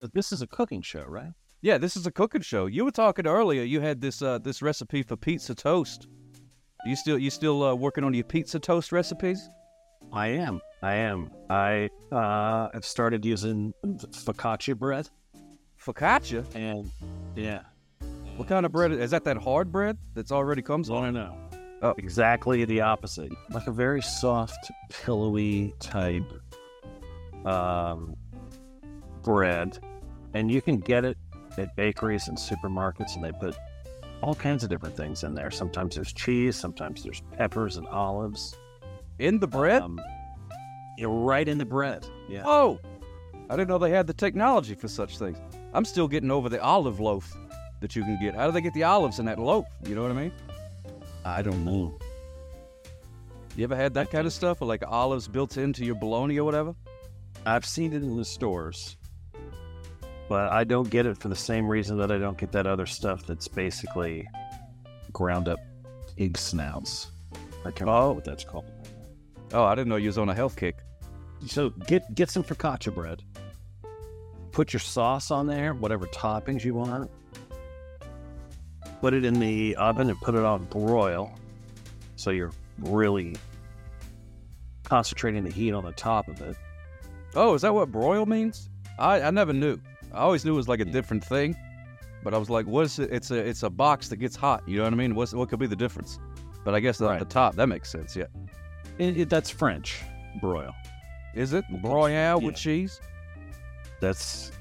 But this is a cooking show, right? Yeah, this is a cooking show. You were talking earlier. You had this uh, this recipe for pizza toast. You still you still uh, working on your pizza toast recipes? I am. I am. I uh, have started using focaccia bread, Focaccia. and yeah, What kind of bread is that? That hard bread that's already comes I on. don't know. Oh. exactly the opposite. Like a very soft, pillowy type um, bread, and you can get it at bakeries and supermarkets, and they put all kinds of different things in there. Sometimes there's cheese, sometimes there's peppers and olives. In the bread? Um, you're right in the bread. Yeah. Oh, I didn't know they had the technology for such things. I'm still getting over the olive loaf that you can get. How do they get the olives in that loaf? You know what I mean? I don't know. You ever had that kind of stuff, or like olives built into your bologna or whatever? I've seen it in the stores, but I don't get it for the same reason that I don't get that other stuff that's basically ground up pig snouts. I can't remember oh. what that's called. Oh, I didn't know you was on a health kick. So get get some focaccia bread. Put your sauce on there, whatever toppings you want. Put it in the oven and put it on broil. So you're really concentrating the heat on the top of it. Oh, is that what broil means? I, I never knew. I always knew it was like a different thing, but I was like, what is it? It's a it's a box that gets hot. You know what I mean? What's what could be the difference? But I guess the, Right. the top that makes sense. Yeah, It, it- that's French broil. is it broil yeah. with cheese? That's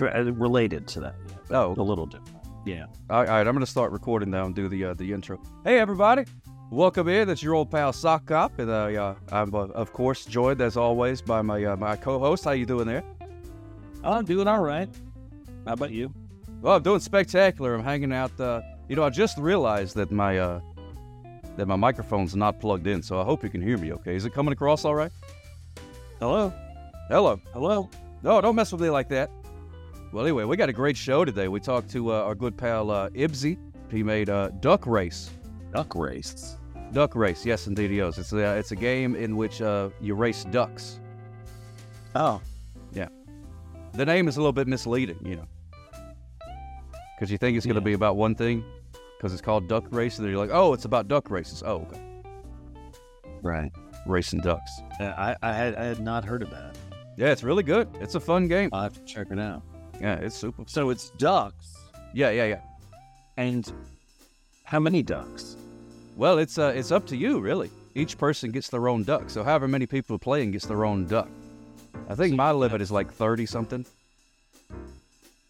uh, related to that. Yeah. Oh, A little different. Yeah. All right, I'm gonna start recording now and do the uh, the intro. Hey, everybody, welcome in. That's your old pal Sock Cop, and uh, uh, I'm uh, of course joined as always by my uh, my co-host. How you doing there? Oh, I'm doing all right. How about you? Well, I'm doing spectacular. I'm hanging out. Uh, you know, I just realized that my uh, that my microphone's not plugged in, so I hope you can hear me. Okay, is it coming across all right? Hello. Hello. Hello. No, don't mess with me like that. Well, anyway, we got a great show today. We talked to uh, our good pal uh, Ibzy. He made uh, Duck Race. Duck race. Duck Race, yes, indeed, he is. It's a, it's a game in which uh, you race ducks. Oh. The name is a little bit misleading, you know, because you think it's going to Yeah. be about one thing, because it's called Duck Race, and then you're like, oh, it's about duck races. Oh, okay, Right. racing ducks. Uh, I, I had I had not heard of that. Yeah, it's really good. It's a fun game. I'll have to check it out. Yeah, it's super. So it's ducks. Yeah, yeah, yeah. And how many ducks? Well, it's uh, it's up to you, really. Each person gets their own duck. So however many people are playing gets their own duck. I think my limit is like thirty something.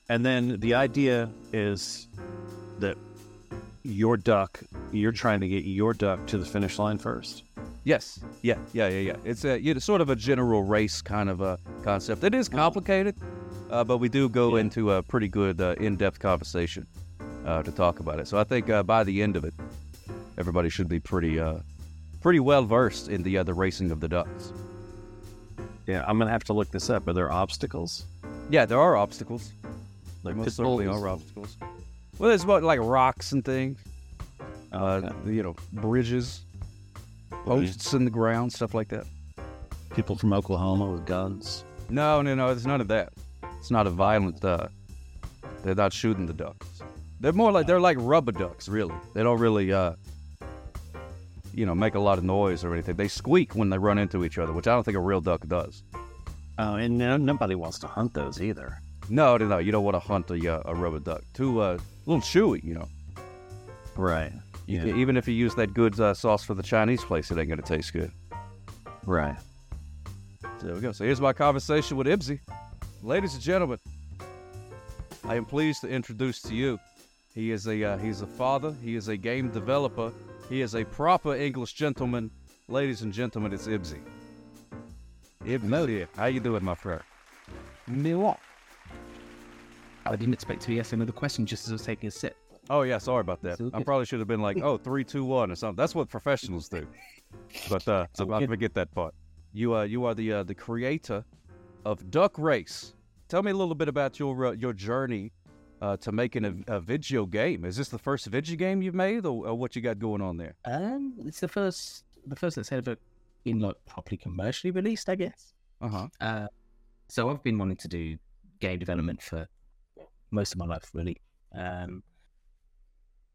And then the idea is that your duck, you're trying to get your duck to the finish line first. Yes. Yeah. Yeah. Yeah. Yeah. It's a you know, sort of a general race kind of a concept. It is complicated, uh, but we do go Yeah. into a pretty good uh, in-depth conversation uh, to talk about it. So I think uh, by the end of it, everybody should be pretty uh, pretty well versed in the uh, the racing of the ducks. Yeah, I'm gonna have to look this up. Are there obstacles? Yeah, there are obstacles. Like Most certainly are obstacles. Well, there's about like rocks and things. Uh, you know, bridges, posts in the ground, stuff like that. People from Oklahoma with guns. No, no, no. There's none of that. It's not a violent. Uh, they're not shooting the ducks. They're more like they're like rubber ducks, really. They don't really, uh, you know, make a lot of noise or anything. They squeak when they run into each other, which I don't think a real duck does. Oh, and no, nobody wants to hunt those either. No, no, no. You don't want to hunt a, uh, a rubber duck. Too uh, a little chewy, you know. Right. You Yeah. can- even if you use that good uh, sauce for the Chinese place, it ain't gonna taste good. Right. So there we go. So here's my conversation with Ibzy. Ladies and gentlemen, I am pleased to introduce to you. He is a uh, he's a father. He is a game developer. He is a proper English gentleman. Ladies and gentlemen, it's Ibzy. Ibzy, how you doing, my friend? Me what? I didn't expect to be asking another question just as I was taking a sip. Oh yeah, sorry about that. I probably should have been like, oh, three, two, one, or something. That's what professionals do. But uh, I, I forget that part. You uh, you are the uh, the creator of Duck Race. Tell me a little bit about your uh, your journey uh, to making a, a video game. Is this the first video game you've made, or, or what you got going on there? Um, it's the first, the first that's ever been like properly commercially released, I guess. Uh huh. Uh, so I've been wanting to do game development for most of my life, really. Um,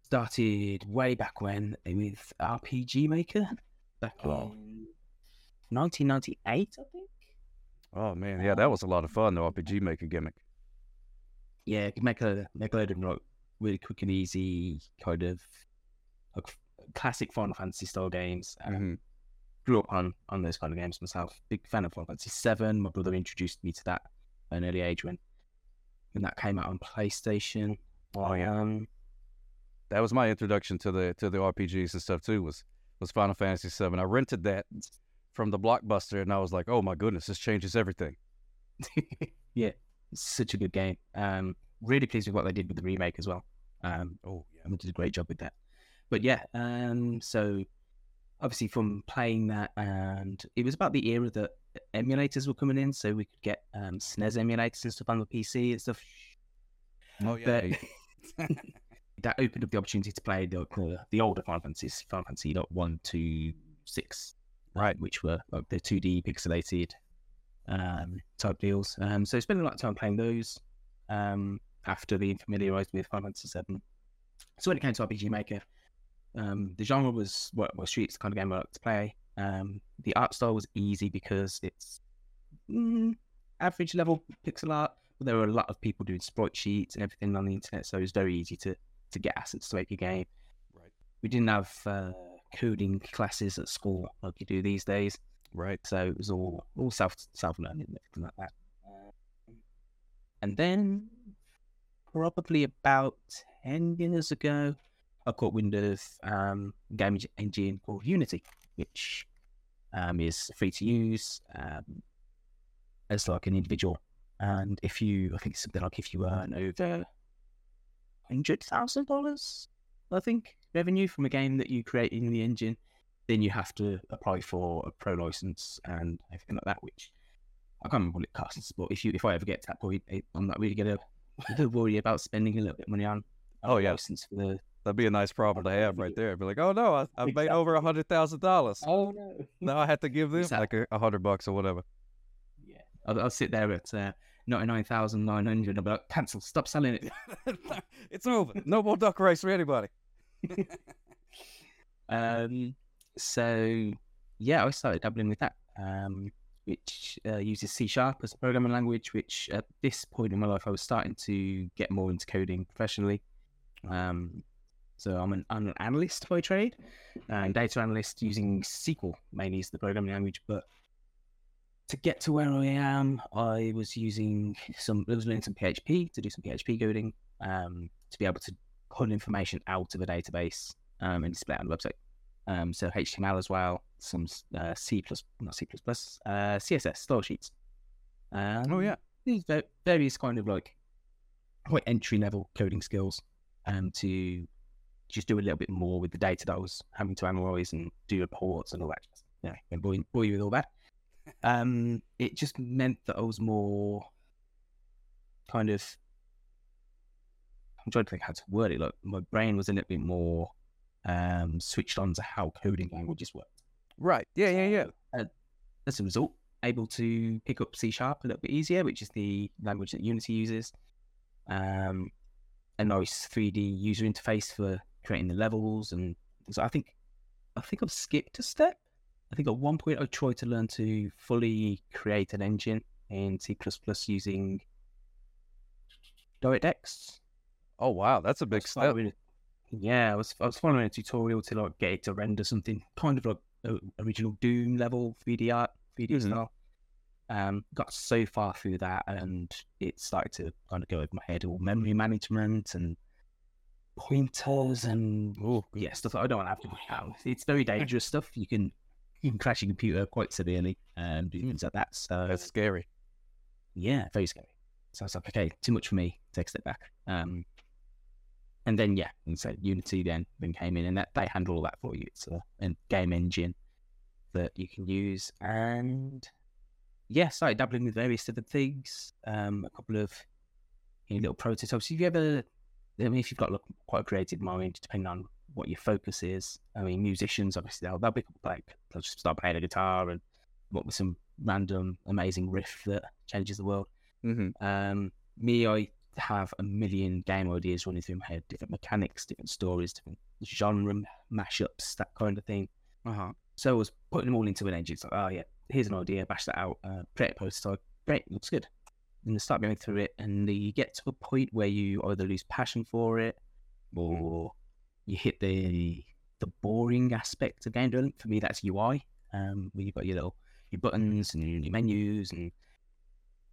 started way back when with RPG Maker back Oh. in 1998, I think. Oh man, yeah, that was a lot of fun. The RPG Maker gimmick. Yeah, make a make a load of like really quick and easy kind of like classic Final Fantasy style games. Um, Mhm. grew up on on those kind of games myself. Big fan of Final Fantasy Seven. My brother introduced me to that at an early age when when that came out on PlayStation. Oh, yeah. Um, That was my introduction to the to the RPGs and stuff too. Was was Final Fantasy Seven. I rented that from the Blockbuster, and I was like, oh my goodness, this changes everything. yeah, such a good game. Um, really pleased with what they did with the remake as well. Um, Oh yeah. they did a great job with that. But yeah, um, so obviously from playing that, and it was about the era that emulators were coming in, so we could get um, SNES emulators and stuff on the PC and stuff. Oh yeah. But that opened up the opportunity to play the the, the older Final Fantasies, Final Fantasy like one, two, six, Right. which were like the two D pixelated um, type deals. Um, so spending a lot of time playing those um, after being familiarized with Final Fantasy Seven. So when it came to RPG Maker, um, the genre was what well, Street's the kind of game I like to play. Um, the art style was easy because it's mm, average level pixel art. But there were a lot of people doing sprite sheets and everything on the internet, so it was very easy to to get assets to make a game. Right. We didn't have uh, coding classes at school like you do these days, Right. so it was all all self self learning and everything like that. And then probably about ten years ago, I caught wind of um, game engine called Unity, which um, is free to use um, as like an individual. And if you, I think it's something like if you earn over hundred thousand dollars, I think revenue from a game that you create in the engine, then you have to apply for a pro license and everything like that. Which I can't remember what it costs, but if you if I ever get to that point, I'm not really gonna worry about spending a little bit of money on Oh, yeah. license for the. That'd be a nice problem to have right there. I'd Be like, oh no, I, I made over a hundred thousand dollars. Oh no! Now I have to give them Exactly. like a, a hundred bucks or whatever. Yeah, I'll, I'll sit there at uh, ninety nine thousand nine hundred. I'll be like, cancel, stop selling it. it's over. No more duck race for anybody. Um, so yeah, I started dabbling with that, um, which uh, uses C sharp as a programming language. Which at this point in my life, I was starting to get more into coding professionally. Um, so I'm an, I'm an analyst by trade, and data analyst using SQL mainly is the programming language. But to get to where I am, I was using some, I was learning some PHP to do some PHP coding, um, to be able to pull information out of a database um, and display it on the website. Um, so HTML as well, some uh, C plus, not C plus plus, uh, CSS style sheets. Um, Oh yeah. these various kind of like quite entry level coding skills um, to just do a little bit more with the data that I was having to analyze and do reports and all that. Yeah, and bore, bore you with all that. Um, it just meant that I was more kind of. I'm trying to think how to word it. Like my brain was a little bit more um, switched on to how coding languages work. Right. Yeah. Yeah. Yeah. Uh, as a result, able to pick up C sharp a little bit easier, which is the language that Unity uses. Um, a nice 3D user interface for creating the levels and so I think I think I've skipped a step. I think at one point I tried to learn to fully create an engine in C using DirectX. Oh wow, that's a big step. Yeah, I was I was following a tutorial to like get it to render something kind of like a, original Doom level 3D art, 3D Mhm. style. Um, got so far through that, and it started to kind of go over my head. All memory management and pointers and Ooh, yeah, stuff I don't want to have to. It's very dangerous stuff. You can you can crash your computer quite severely and do things like that. So that's scary. yeah, very scary. So I was like, okay, too much for me. Take a step back. Um, and then yeah, and so Unity then then came in, and that they handle all that for you. It's a, a game engine that you can use, and yeah, started dabbling with various different things. Um, a couple of you know, little prototypes. Have you ever? I mean, if you've got like, quite a creative mind, depending on what your focus is. I mean, musicians obviously they'll, they'll up like they'll just start playing a guitar and what with some random amazing riff that changes the world. Mm-hmm. Um, me, I have a million game ideas running through my head, different mechanics, different stories, different genre mashups, that kind of thing. Uh huh. So I was putting them all into an engine. It's like, oh yeah, here's an idea, bash that out, uh, create a prototype. Great, looks good. And you start going through it, and you get to a point where you either lose passion for it, or you hit the the boring aspect of game development. For me, that's UI. Um, where you've got your little your buttons and your menus and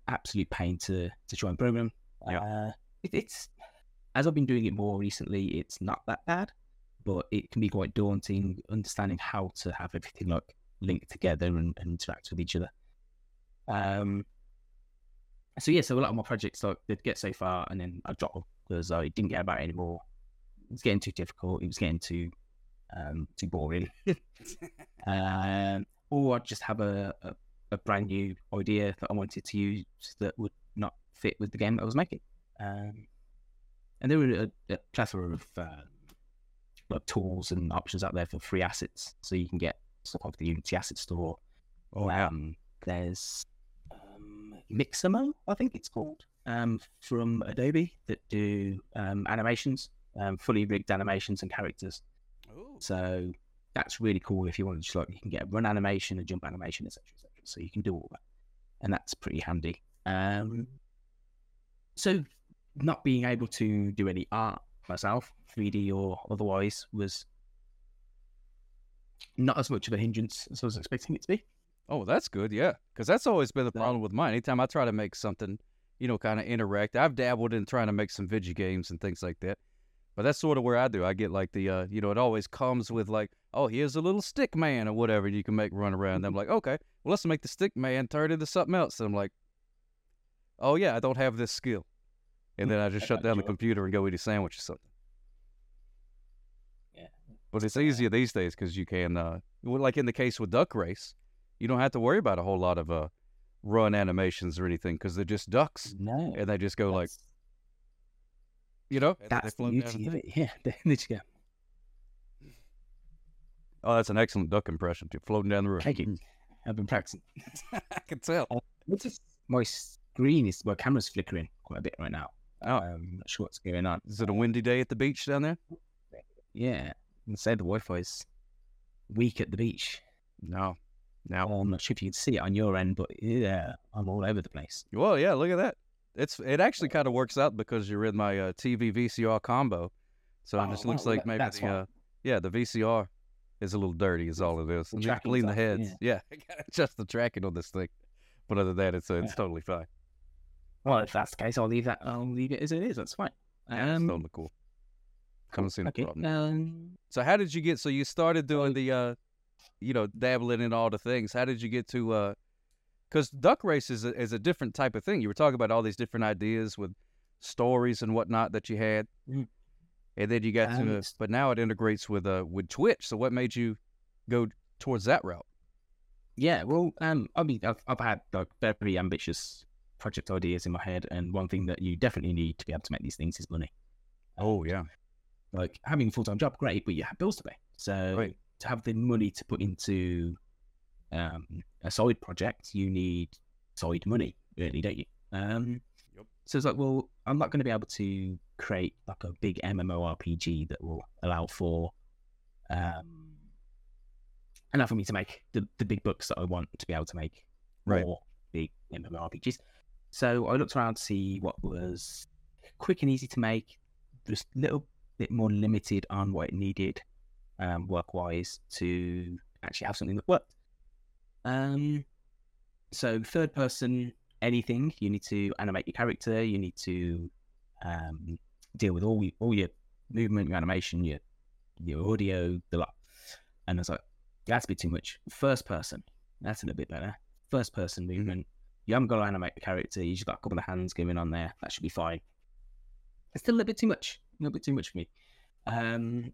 absolute pain to to try and program. Yeah. Uh, it, it's as I've been doing it more recently, it's not that bad, but it can be quite daunting understanding how to have everything like linked together and, and interact with each other. Um. So yeah, so a lot of my projects like they'd get so far and then I drop them because I didn't get about it anymore. It was getting too difficult. It was getting too um, too boring. um, or I'd just have a, a, a brand new idea that I wanted to use that would not fit with the game that I was making. Um, and there were a, a plethora of uh, like tools and options out there for free assets, so you can get stuff off the Unity Asset Store. Oh, yeah. Um, there's um, Mixamo, I think it's called, um, from Adobe that do um, animations, um, fully rigged animations and characters. Ooh. So that's really cool if you want to just like you can get a run animation, a jump animation, etc., etc. So you can do all that, and that's pretty handy. Um, so not being able to do any art myself, 3D or otherwise, was not as much of a hindrance as I was expecting it to be. Oh, that's good. Yeah, because that's always been the problem with mine. Anytime I try to make something, you know, kind of interact, I've dabbled in trying to make some video games and things like that. But that's sort of where I do. I get like the, uh, you know, it always comes with like, oh, here's a little stick man or whatever you can make run around. And I'm like, okay, well, let's make the stick man turn into something else. And I'm like, oh yeah, I don't have this skill. And then I just shut down the computer and go eat a sandwich or something. Yeah. But it's easier these days because you can, uh, like in the case with Duck Race, you don't have to worry about a whole lot of uh, run animations or anything because they're just ducks No, and they just go like, you know, they that's the beauty of it. Yeah, there you go. Oh, that's an excellent duck impression too, floating down the river. Thank you. I've been practicing. I can tell. What's this? My screen is my camera's flickering quite a bit right now. Oh, I'm not sure what's going on. Is it a windy day at the beach down there? Yeah, say the Wi-Fi's weak at the beach. No. Now, I'm not sure if you can see it on your end, but yeah, I'm all over the place. well, yeah, look at that. It's it actually kind of works out because you're in my uh, TV VCR combo, so it Oh, just looks wow, like maybe the uh, yeah the VCR is a little dirty. Is all it is. The And you clean the heads. Yeah, I gotta adjust the tracking on this thing. But other than that, it's uh, it's Yeah. totally fine. Well, if that's the case, I'll leave that. I'll leave it as it is. That's fine. Yeah, Um, totally cool. Come see okay. problem. Um, So how did you get? So you started doing the, uh, you know, dabbling in all the things. How did you get to? uh Because duck race is a, is a different type of thing. You were talking about all these different ideas with stories and whatnot that you had, Mm. and then you got Um, to. it's- But now it integrates with uh with Twitch. So what made you go towards that route? yeah. Well, um, I mean, I've, I've had like very ambitious project ideas in my head, and one thing that you definitely need to be able to make these things is money. Oh yeah, like having a full time job, great, but you have bills to pay. So Right. to have the money to put into um, a side project, you need side money, really, don't you? Um, Yep. So it's like, well, I'm not going to be able to create like a big MMORPG that will allow for um, enough for me to make the, the big books that I want to be able to make Right. more big MMORPGs. So I looked around to see what was quick and easy to make, just a little bit more limited on what it needed um, work wise to actually have something that worked. Um, so third person anything, you need to animate your character, you need to um, deal with all your, all your movement, your animation, your your audio, the lot. And I was like, that's a bit too much. First person, that's a little bit better. First person movement. You haven't got to animate the character. You just got a couple of hands going on there. That should be fine. It's still a little bit too much. A little bit too much for me. Um,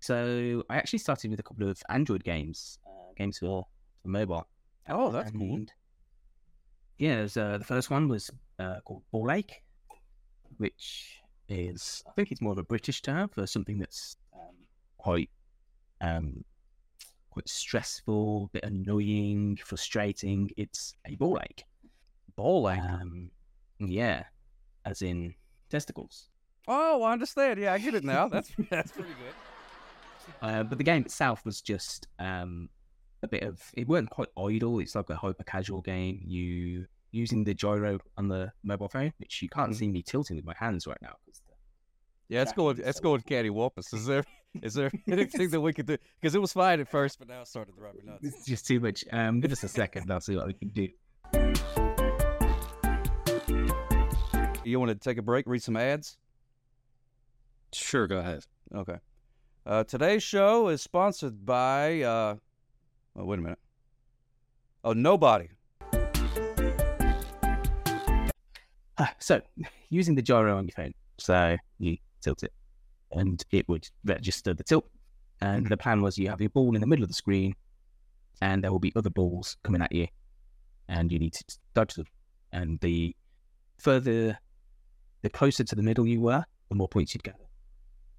so I actually started with a couple of Android games, uh, games for, for mobile. Oh, that's cool. Yeah, there's, uh, the first one was uh, called Ball Lake, which is I think it's more of a British term for something that's um, quite um, quite stressful, a bit annoying, frustrating. It's a ball lake. Bowling. Um, yeah. as in testicles. Oh, I understand. Yeah, I get it now. That's that's pretty good. Uh, but the game itself was just um, a bit of it weren't quite idle. It's like a hyper casual game. You using the gyro on the mobile phone, which you can't Mhm. see me tilting with my hands right now. Yeah, it's going. It's so going candy wampus. Is there? Is there anything that we could do? Because it was fine at first, but now it started to drive me nuts. It's just too much. Um, give us a second. I'll see what we can do. You want to take a break, read some ads? Sure, go ahead. Okay. Uh, today's show is sponsored by. Uh, oh, wait a minute. Oh, nobody. Ah, so, using the gyro on your phone, so you tilt it, and it would register the tilt. And the plan was you have your ball in the middle of the screen, and there will be other balls coming at you, and you need to dodge them. And the further, the closer to the middle you were, the more points you'd gather.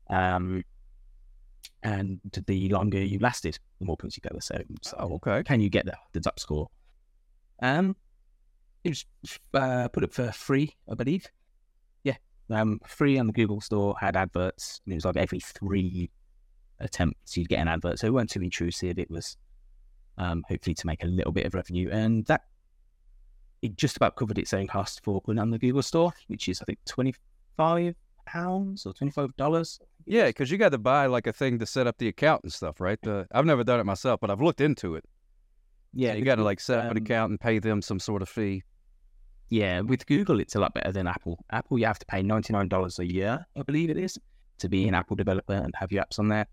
Um, and the longer you lasted, the more points you gather. So, so Oh, okay. can you get the, the top score? Um, it was uh, put up for free, I believe. Yeah, um, free on the Google Store. Had adverts. And it was like every three attempts you'd get an advert, so it weren't too intrusive. It was um, hopefully to make a little bit of revenue, and that it just about covered its own cost for putting on the Google Store, which is I think twenty five pounds or twenty five dollars. Yeah, because you got to buy like a thing to set up the account and stuff, right? Uh, I've never done it myself, but I've looked into it. yeah, So you got to like set up an um, account and pay them some sort of fee. Yeah, with Google, it's a lot better than Apple. Apple, you have to pay ninety nine dollars a year, I believe it is, to be an Apple developer and have your apps on there.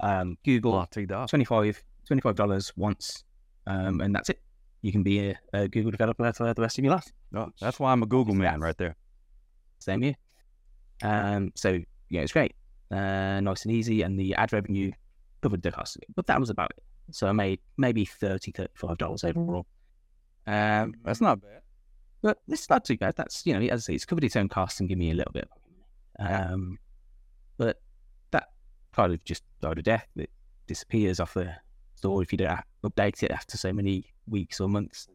Um, Google, Bloody da. 25 dollars once, um, and that's it. You can be a, a Google developer for the rest of your life. Oh, that's why I'm a Google man right there. Same here. Um, so yeah, it's great, uh, nice and easy, and the ad revenue covered the cost of it. But that was about it. So I made maybe 30 dollars overall. Um, That's not bad. But it's not too bad. That's you know, as I say, it's covered its own costs and give me a little bit. Um, but that kind of just died a death. It disappears off the store if you don't update it after so many weeks or months.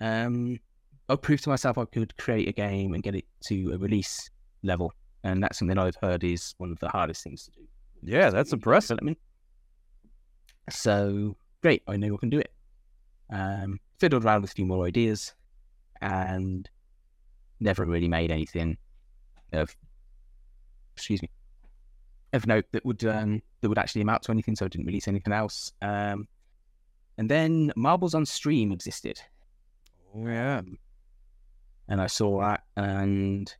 Um, I proved to myself I could create a game and get it to a release level, and that's something I've heard is one of the hardest things to do. Yeah, that's impressive. So great, I know I can do it. Um, fiddled around with a few more ideas, and never really made anything of excuse me of note that would um, that would actually amount to anything. So I didn't release anything else. Um, and then Marbles on Stream existed, Oh, yeah. and I saw that, and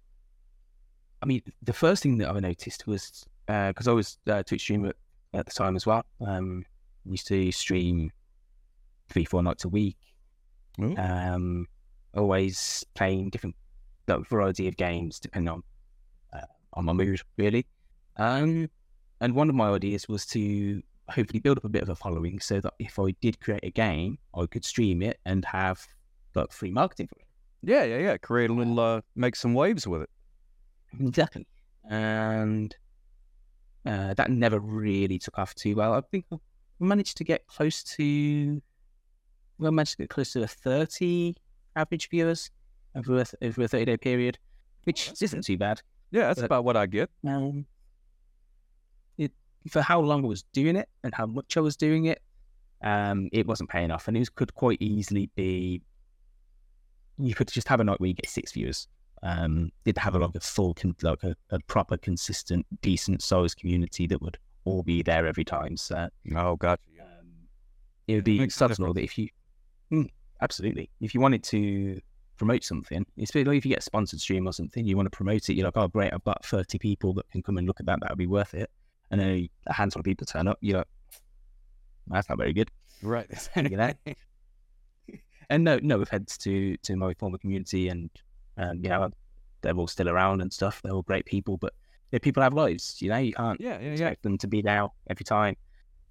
I mean, the first thing that I noticed was because I was uh, Twitch streamer at the time as well. Um, used to stream three, four nights a week. Um, always playing different variety of games depending on uh, on my mood, really. Um, and one of my ideas was to hopefully build up a bit of a following so that if I did create a game, I could stream it and have like free marketing for it. Yeah, yeah, yeah. Create a little, uh, make some waves with it. Exactly. And uh, that never really took off too well. I think I managed to get close to, well, I managed to get close to a 30 average viewers over a, over a 30 day period, which isn't too bad. Yeah, that's But- about what I get. Um, for how long I was doing it and how much I was doing it, um, it wasn't paying off. And it was, could quite easily be, you could just have a night where you get six viewers. Um, did have a like a full, con- like a, a proper, consistent, decent sized community that would all be there every time. So Oh, gotcha. um, it would be subtle that if you, Mm, absolutely, if you wanted to promote something, especially if you get a sponsored stream or something, you want to promote it. You're like, oh great, I've got 30 people that can come and look at that. That would be worth it. And a handful of people turn up. You're like, that's not very good. Right. You know? and no, no offense to to my former community, and um, you know, they're all still around and stuff. They're all great people, but you know, people have lives. You know, you can't yeah, yeah, yeah. expect them to be there every time.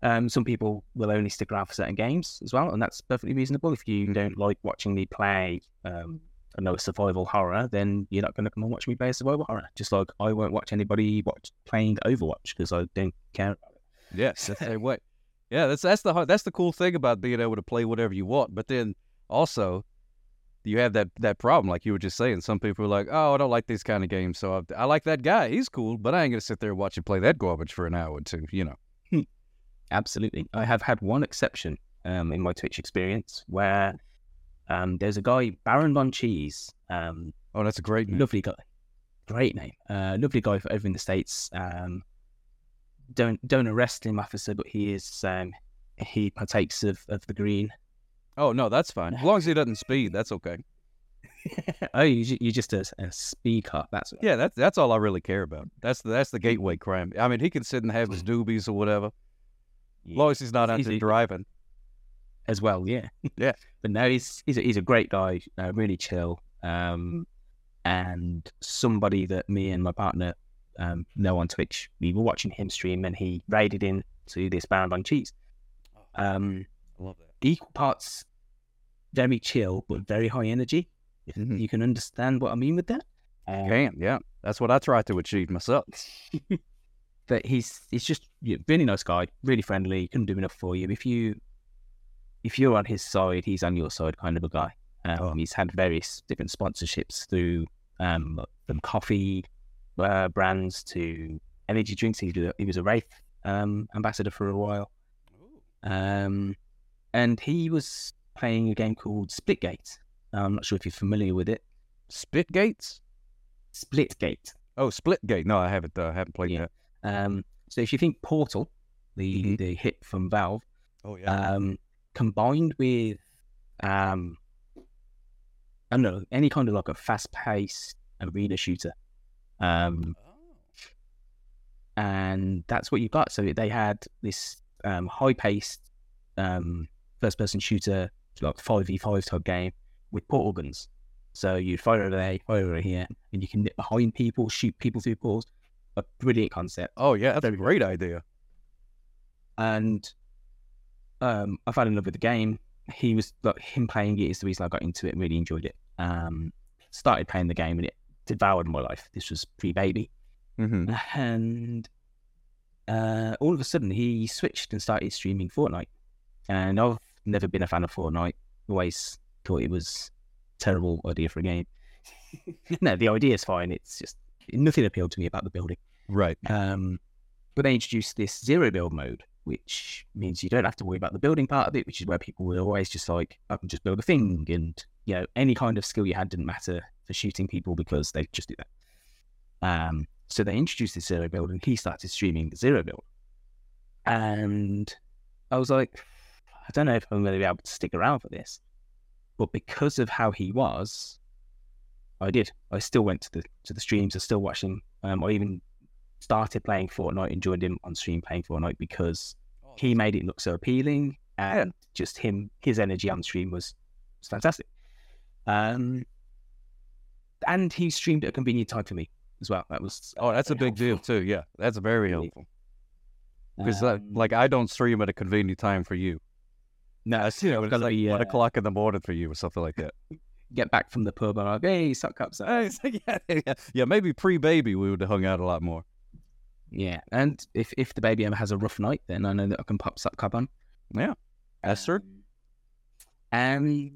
Um, some people will only stick around for certain games as well, and that's perfectly reasonable. If you don't like watching me play, um, I know survival horror, then you're not going to come and watch me play a survival horror. Just like I won't watch anybody watch playing Overwatch because I don't care. About it. Yes, that's the way. Yeah, that's that's the that's the cool thing about being able to play whatever you want. But then also, you have that that problem, like you were just saying. Some people are like, "Oh, I don't like these kind of games." So I, I like that guy; he's cool, but I ain't gonna sit there and watch him play that garbage for an hour or two. You know. Absolutely. I have had one exception um, in my Twitch experience where um, there's a guy, Baron Von Cheese, um, Oh, that's a great name. lovely guy, great name, uh, lovely guy over in the states. Um, don't don't arrest him, officer, but he is um, he partakes of, of the green. Oh no, that's fine. As long as he doesn't speed, that's okay. oh, you, you're just a, a speaker. That's Yeah, that's that's all I really care about. That's the that's the gateway crime. I mean, he can sit and have his doobies or whatever, as long as he's not out there driving. As well. Yeah, Yeah. But no, he's he's a, he's a great guy, uh, really chill, um, and somebody that me and my partner um, know on Twitch. We were watching him stream, and he raided into this Baron Von Cheese. Um, I love that. equal parts very chill but very high energy. If Mhm. you can understand what I mean with that. Um, Can yeah, that's what I try to achieve myself. but he's he's just yeah, really nice guy, really friendly. Couldn't do enough for you. If you if you're on his side, he's on your side, kind of a guy. Um, Oh. He's had various different sponsorships through um, from coffee uh, brands to energy drinks. He, he was a Wraith um, ambassador for a while, um, and he was playing a game called Splitgate. I'm not sure if you're familiar with it. Spit gates? Splitgate. Oh, split gate. No, I haven't. Uh, haven't played Yeah. that. Um, so if you think Portal, the Mhm. the hit from Valve, Oh um, combined with um, I don't know any kind of like a fast paced arena shooter, um, and that's what you got. So they had this um, high paced um, first person shooter, like five v five type game with portal guns. So you fire over there, fire over here, and you can nip behind people, shoot people through portals. A brilliant concept. Oh yeah, that's a great idea. and um, I fell in love with the game. He was like him playing it is the reason I got into it. and Really enjoyed it. Um, started playing the game and it devoured my life. This was pre baby, Mm-hmm. and uh, all of a sudden he switched and started streaming Fortnite. And I've never been a fan of Fortnite. Always thought it was a terrible idea for a game. no, the idea is fine. It's just nothing appealed to me about the building. Right. Um, but they introduced this zero build mode, which means you don't have to worry about the building part of it, which is where people were always just like, I can just build a thing. And, you know, any kind of skill you had didn't matter for shooting people because they just do that. Um, so they introduced this zero build and he started streaming the zero build. And I was like, I don't know if I'm going to be able to stick around for this. But because of how he was, I did. I still went to the to the streams. I still watched him. Um, I even started playing Fortnite and joined him on stream playing Fortnite because he made it look so appealing and just him his energy on stream was, was fantastic. Um, and he streamed at a convenient time for me as well. That was Oh, that's a big deal too. Yeah, that's very helpful. Because like, Um, like I don't stream at a convenient time for you. no, It's, you know, it's like be, one uh, o'clock in the morning for you or something like that. get back from the pub and I'm like, hey, Sock Cop, like, yeah, yeah, yeah, maybe pre-baby we would have hung out a lot more. Yeah, and if if the baby ever has a rough night, then I know that I can pop Sock Cop on. Yeah, that's true. Um,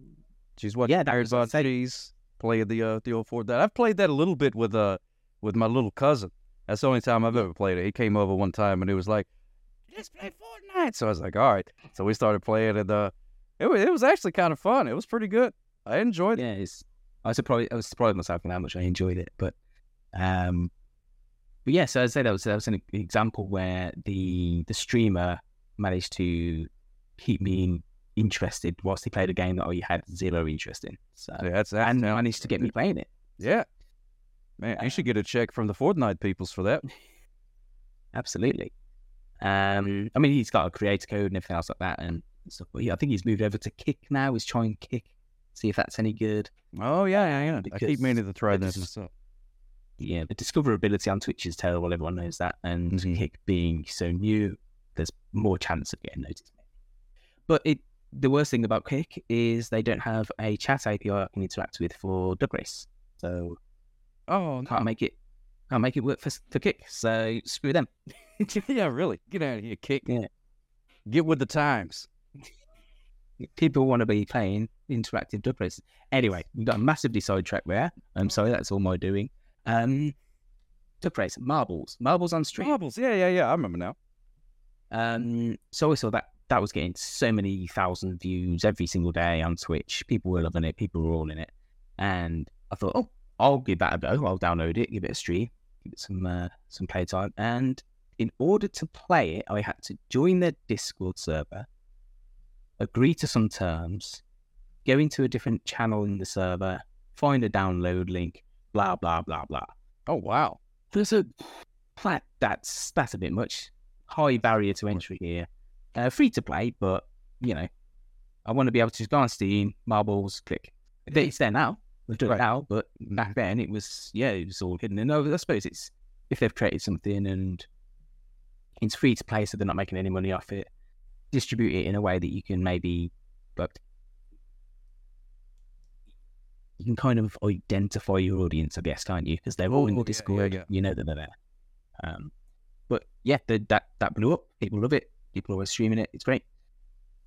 She's what? Yeah, that Iron was what I Bud said. Cheese played the uh, the old Fort. That I've played that a little bit with uh with my little cousin. That's the only time I've ever played it. He came over one time and he was like, "Let's play Fortnite." So I was like, "All right." So we started playing and uh, it was it was actually kind of fun. It was pretty good. I enjoyed it. yeah, it's, I was surprised. I was surprised myself in how much I enjoyed it, but um, but yeah. So I'd say that was that was an example where the the streamer managed to keep me interested whilst he played a game that I had zero interest in. So Yeah, that's, that's and talent managed to get me playing it. Yeah, man, you should get a check from the Fortnite peoples for that. Absolutely. Um, I mean, he's got a creator code and everything else like that, and stuff. But yeah, I think he's moved over to Kick now. He's trying Kick, see if that's any good. Oh yeah, yeah, yeah. I keep meaning to try just- myself. Yeah, the discoverability on Twitch is terrible. Everyone knows that, and Mhm. Kick being so new, there's more chance of getting noticed. But it, the worst thing about Kick is they don't have a chat API I can interact with for Duck Race, so Oh no. can't make it, can't make it work for for Kick. So screw them. yeah, really. Get out of here, kick. Yeah. Get with the times. People want to be playing interactive duck races. Anyway, we got massively sidetracked there. I'm sorry, that's all my doing. Um, duck race, marbles, marbles on stream. Marbles. Yeah, yeah, yeah. I remember now. Um, so I saw that that was getting so many thousand views every single day on Twitch. People were loving it. People were all in it, and I thought, oh, I'll give that a go. I'll download it, give it a stream, give it some uh, some playtime. And in order to play it, I had to join their Discord server, agree to some terms, go into a different channel in the server, find a download link, blah blah blah blah. Oh wow. There's a that, that's that's a bit much. High barrier to entry here. Uh, free to play, but you know, I want to be able to just go on Steam, marbles, click. It's there now. We've done Right. it now, but back then it was yeah, it was all hidden. And I I suppose it's if they've created something and it's free to play, so they're not making any money off it. Distribute it in a way that you can maybe, but you can kind of identify your audience, I guess, can't you? Because they're all in Oh, the yeah, yeah, Discord. yeah. You know that they're there. Um, but yeah, the, that that blew up. People love it. People are streaming it. It's great.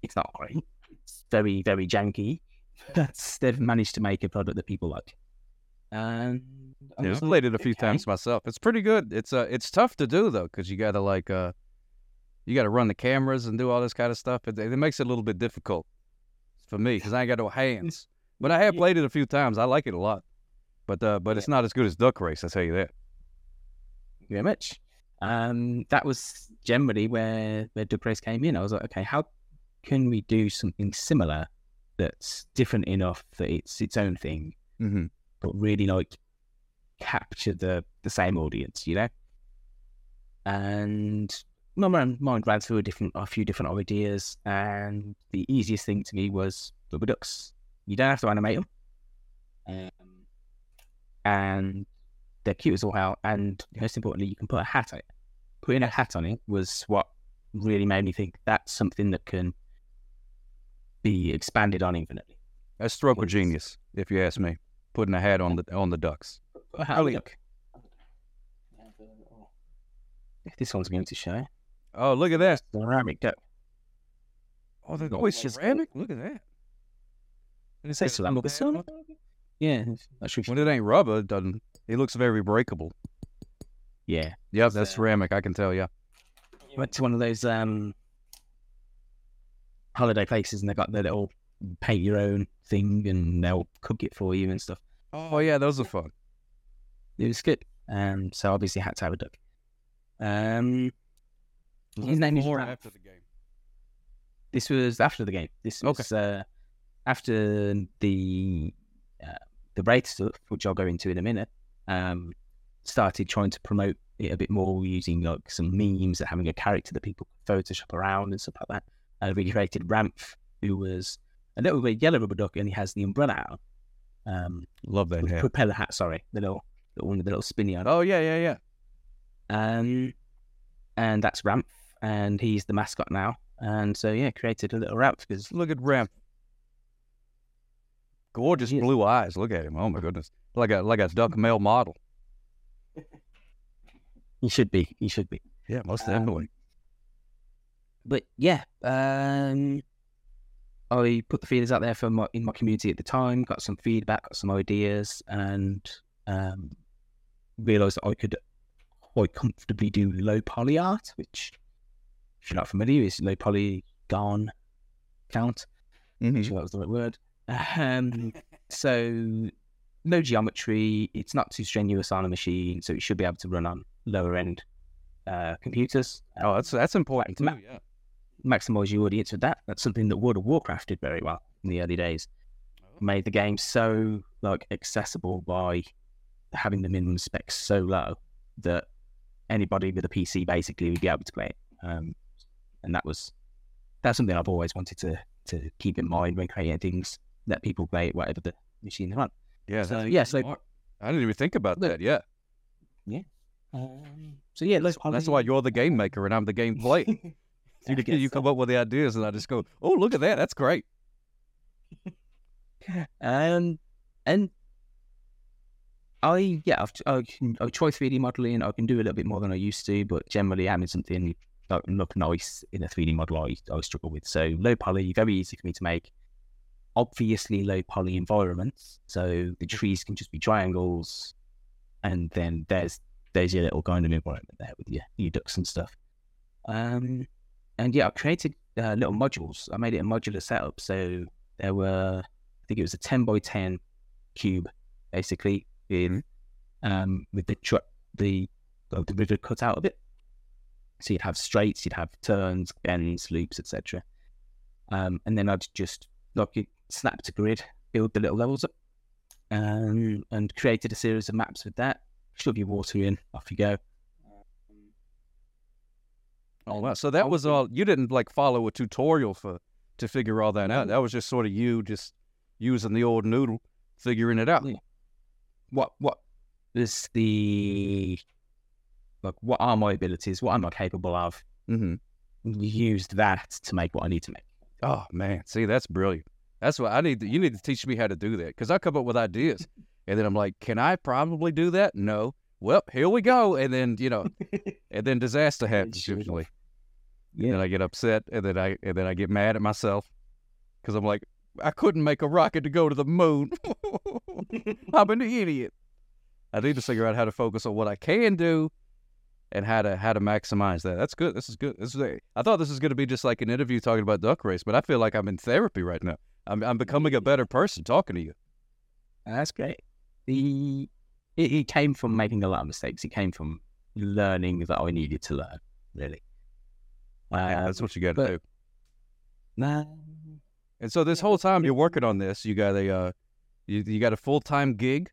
It's not great. It's very very janky. That's they've managed to make a product that people like. And Yeah, I've played it a few okay. times myself. It's pretty good. It's uh, it's tough to do though, because you gotta like uh, you gotta run the cameras and do all this kind of stuff. It, it makes it a little bit difficult for me because I ain't got no hands. But I have Yeah. played it a few times. I like it a lot. But uh, but it's not as good as Duck Race. I tell you that. Thank you very much. Um, that was generally where where Duck Race came in. I was like, okay, how can we do something similar that's different enough that it's its own thing, Mm-hmm. but really like capture the the same audience, you know? And my mind, mind ran through a different a few different ideas, and the easiest thing to me was rubber ducks. You don't have to animate them, um, and they're cute as all hell. And most importantly, you can put a hat on it. Putting a hat on it was what really made me think that's something that can be expanded on infinitely. That's stroke of genius, if you ask me. Putting a hat on the on the ducks. Put a hat on it. Look. If this one's going to show, Oh, look at that. ceramic duck. Oh, the, Got oh, it's waist ceramic. Look at that. And it Say says ceramic. rubber Ceramic. band on it. Yeah. When it ain't rubber, it doesn't. It looks very breakable. Yeah, Yep, that's ceramic. I can tell you. went to one of those um holiday places and they got the little paint your own thing and they'll cook it for you and stuff. Oh yeah, those are fun. It was good. Um, so obviously had to have a duck. Um, his name is Ralph. after the game. This was after the game. This Okay. was uh, after the uh, the raid stuff, which I'll go into in a minute. Um, started trying to promote it a bit more using like some memes and having a character that people could Photoshop around and stuff like that. I recreated Ramph, who was a little bit yellow rubber duck, and he has the umbrella hat. Um, Love that hat. propeller hat. Sorry, the little the one with the little spinny on. Oh yeah, yeah, yeah. Um, and that's Ramph, and he's the mascot now. And so yeah, created a little Ramph because Look at Ramp. Gorgeous is- blue eyes. Look at him. Oh my goodness. Like a like a duck male model. he should be, he should be. Yeah, most Um, definitely. But yeah, um, I put the feelers out there for my in my community at the time, got some feedback, got some ideas, and um, realised that I could quite comfortably do low poly art, which, if you're not familiar, is low polygon count. Mhm. sure that was the right word. Um, so no geometry. It's not too strenuous on a machine, so it should be able to run on lower end uh, computers. Oh, that's that's important. Ma- Yeah. Maximize your audience with that. That's something that World of Warcraft did very well in the early days. Made the game so like accessible by having the minimum specs so low that anybody with a PC basically would be able to play it. Um, and that was that's something I've always wanted to to keep in mind when creating things. Let people play whatever the machine they want. Yeah. So, yeah, so- smart. I didn't even think about Look, that. Yeah. Um, so yeah, poly. That's why you're the game maker and I'm the game player. You, you so. come up with the ideas and I just go, oh, look at that. That's great. Um, and I yeah, I've, I can I try three D modeling. I can do a little bit more than I used to, but generally having something that look nice in a three D model, I I struggle with. So low poly, very easy for me to make. Obviously low poly environments. So the trees can just be triangles, and then there's there's your little kind of environment there with your your ducks and stuff. Um, and yeah, I created uh, little modules. I made it a modular setup. So there were, I think it was a ten by ten cube, basically, in um, with the tr- the the river cut out of it. So you'd have straights, you'd have turns, bends, loops, etc. Um, and then I'd just like it, snap to grid, build the little levels up, um, and created a series of maps with that. Shove your water in, off you go. Oh wow! So that was all. You didn't like follow a tutorial for to figure all that out. That was just sort of you just using the old noodle, figuring it out. Yeah. What what is the like? What are my abilities? What am I capable of? Mm-hmm. Used that to make what I need to make. Oh man, see that's brilliant. That's what I need. To, you need to teach me how to do that because I come up with ideas, and then I'm like, can I probably do that? No. Well, here we go, and then you know, and then disaster happens usually. Yeah. And I get upset, and then I and then I get mad at myself because I'm like, I couldn't make a rocket to go to the moon. I'm an idiot. I need to figure out how to focus on what I can do and how to how to maximize that. That's good. This is good. This is a, I thought this was going to be just like an interview talking about duck race, but I feel like I'm in therapy right now. I'm I'm becoming a better person talking to you. That's great. The it, it came from making a lot of mistakes. It came from learning that I needed to learn. Really. Yeah, Uh, that's what you got to do. nah, And so this whole time you're working on this, you got a uh, you you got a full time gig.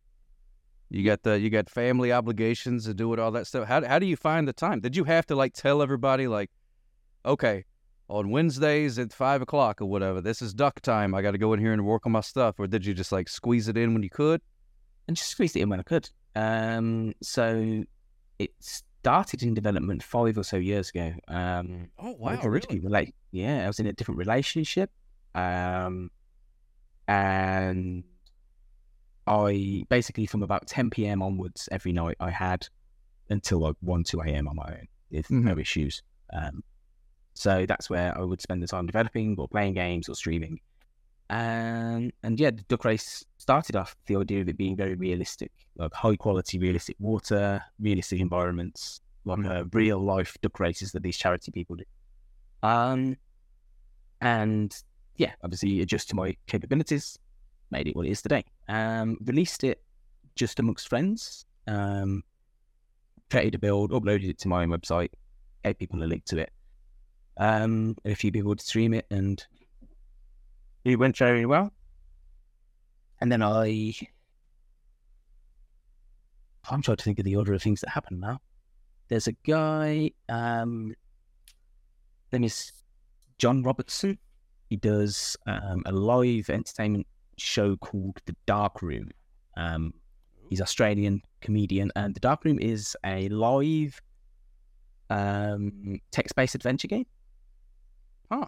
You got the you got family obligations to do it all that stuff. How how do you find the time? Did you have to like tell everybody like, okay, on Wednesdays at five o'clock or whatever, this is duck time. I got to go in here and work on my stuff, or did you just like squeeze it in when you could? and just squeezed it in when I could. Um, so it started in development five or so years ago. Um, Oh I was originally relate. Yeah, I was in a different relationship, um, and I basically from about ten p.m. onwards every night I had until like one two a.m. on my own with no issues. Um, so that's where I would spend the time developing or playing games or streaming. And and yeah, the duck race started off the idea of it being very realistic, like high quality, realistic water, realistic environments, like Mhm. uh, real life duck races that these charity people do. Um, and yeah, obviously adjust to my capabilities, made it what it is today. Um, released it just amongst friends. Um, created a build, uploaded it to my own website, gave people a link to it. Um, a few people would stream it, and it went very well. And then I, I'm trying to think of the order of things that happened now. There's a guy, um, name is John Robertson. He does um, a live entertainment show called The Dark Room. Um, he's Australian comedian, and The Dark Room is a live um, text-based adventure game. Huh.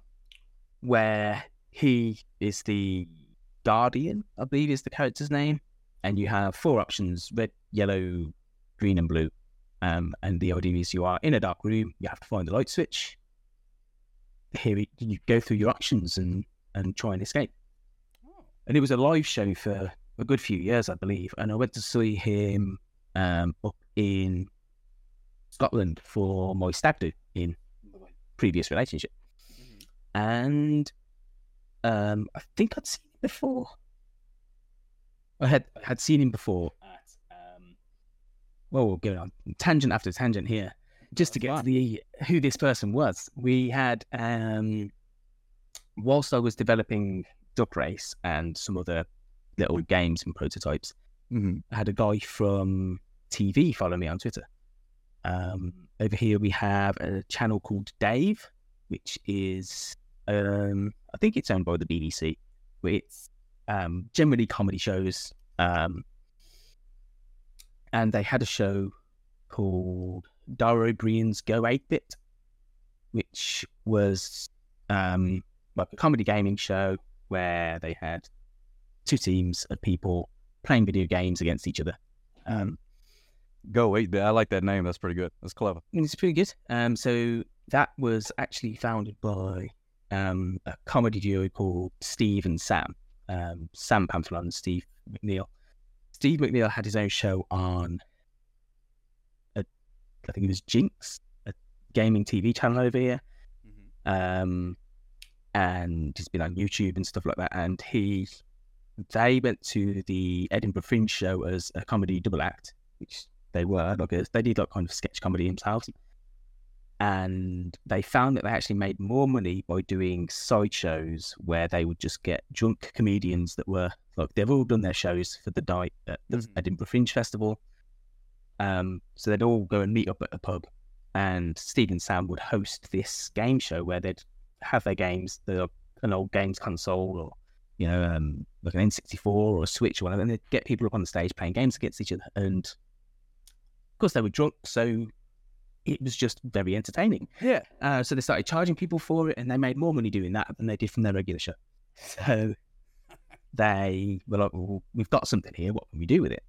Where he is the guardian, I believe is the character's name, and you have four options: red, yellow, green, and blue. Um, and the idea is you are in a dark room. You have to find the light switch. Here we- you go through your options and and try and escape. And it was a live show for a good few years, I believe. And I went to see him um, up in Scotland for my stag do in my previous relationship. And um, I think I'd seen him before. I had had seen him before at um, well, we're going on tangent after tangent here, just to get to the who this person was. We had um, whilst I was developing Duck Race and some other little games and prototypes, Mm-hmm. I had a guy from TV follow me on Twitter. Um, over here we have a channel called Dave, which is um, I think it's owned by the BBC. But it's um, generally comedy shows, um, and they had a show called Dara Ó Briain's Go 8 Bit, which was um, like a comedy gaming show where they had two teams of people playing video games against each other. Um, Go wait, I like that name. That's pretty good. That's clever. it's pretty good. Um, so that was actually founded by um, a comedy duo called Steve and Sam. um, Sam Pamphilon and Steve McNeil. Steve McNeil had his own show on, a, I think it was Ginx, a gaming TV channel over here. Um, and he's been on YouTube and stuff like that. And he, they went to the Edinburgh Fringe show as a comedy double act, which they were like a, they did like kind of sketch comedy themselves. And they found that they actually made more money by doing side shows where they would just get drunk comedians that were like they've all done their shows for the night at the Mhm. Edinburgh Fringe Festival. Um, so they'd all go and meet up at a pub, and Steve and Sam would host this game show where they'd have their games, the an old games console or you know, um, like an N64 or a Switch or whatever, and they'd get people up on the stage playing games against each other. And of course, they were drunk, so it was just very entertaining. Yeah. Uh, so they started charging people for it, and they made more money doing that than they did from their regular show. So they were like, well, "We've got something here. What can we do with it?"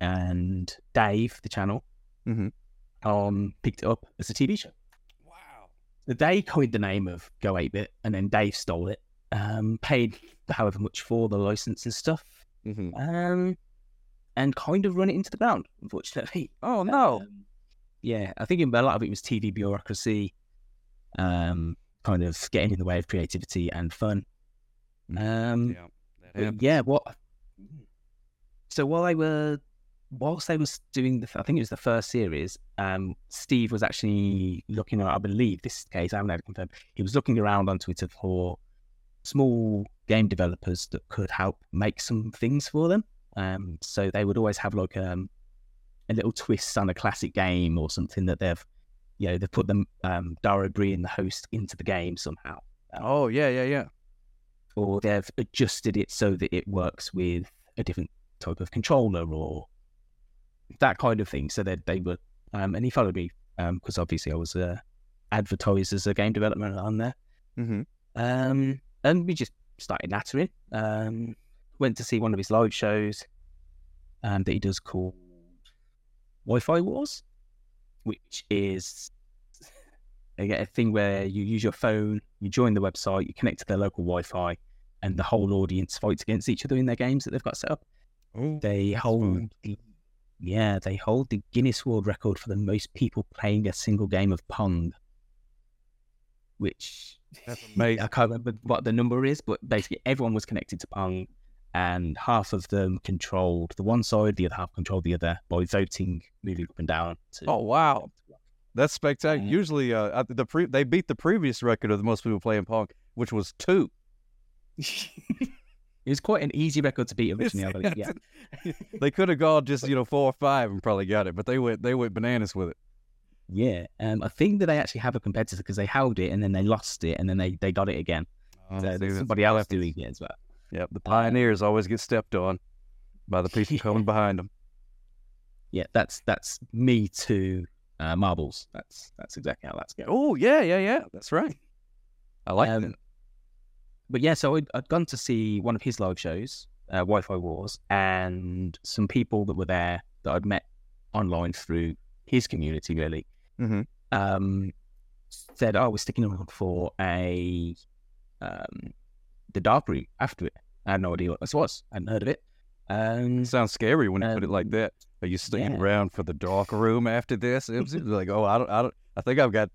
And Dave, the channel, Mhm. um, picked it up as a TV show. Wow. They coined the name of Go 8 Bit, and then Dave stole it, um, paid however much for the license and stuff, hmm um, and kind of run it into the ground, unfortunately. Oh no. Um, yeah, I think a lot of it was TV bureaucracy, um, kind of getting in the way of creativity and fun. Um, yeah. That but happened. yeah, what? So while they were, whilst they was doing the, I think it was the first series, um, Steve was actually looking around. I believe this case. I haven't had it confirmed. He was looking around on Twitter for small game developers that could help make some things for them. Um, so they would always have like um, a little twist on a classic game or something that they've, you know, they've put them um, Dara Briain, the host, into the game somehow Oh yeah, yeah, yeah. or they've adjusted it so that it works with a different type of controller or that kind of thing. So that they were, um, and he followed me because obviously I was uh, advertised as a game developer on there. Mm-hmm. Um, and we just started nattering. Um, went to see one of his live shows um, that he does called Wi-Fi Wars, which is a thing where you use your phone, you join the website, you connect to their local Wi-Fi, and the whole audience fights against each other in their games that they've got set up. Oh, They hold, the, yeah, they hold the Guinness World Record for the most people playing a single game of Pong, which. I can't remember what the number is, but basically everyone was connected to Pong, and half of them controlled the one side, the other half controlled the other by voting, moving up and down. To, Oh wow, that's spectacular. Mhm. Usually, uh, the pre- they beat the previous record of the most people playing Pong, which was two. it was quite an easy record to beat originally. I believe. Yeah, they could have gone just you know four or five and probably got it, but they went they went bananas with it. yeah. Um, I think that they actually have a competitor because they held it and then they lost it and then they, they got it again. Oh, So see, somebody else doing it as well. Yep, the pioneers always get stepped on by the people Yeah. coming behind them. Yeah, that's that's me too. uh, marbles. That's that's exactly how that's going. Oh yeah, yeah, yeah. That's right. I like Um, that. but yeah, so I'd, I'd gone to see one of his live shows, uh, Wi-Fi Wars, and some people that were there that I'd met online through his community, really, Mhm. um, said, "Oh, we're sticking around for a um, the dark room after it." I had no idea what this was. I hadn't heard of it. Um, Sounds scary when you put it like that. Are you sticking yeah. around for the dark room after this? Ibzy? like, oh, I don't, I don't. I think I've got.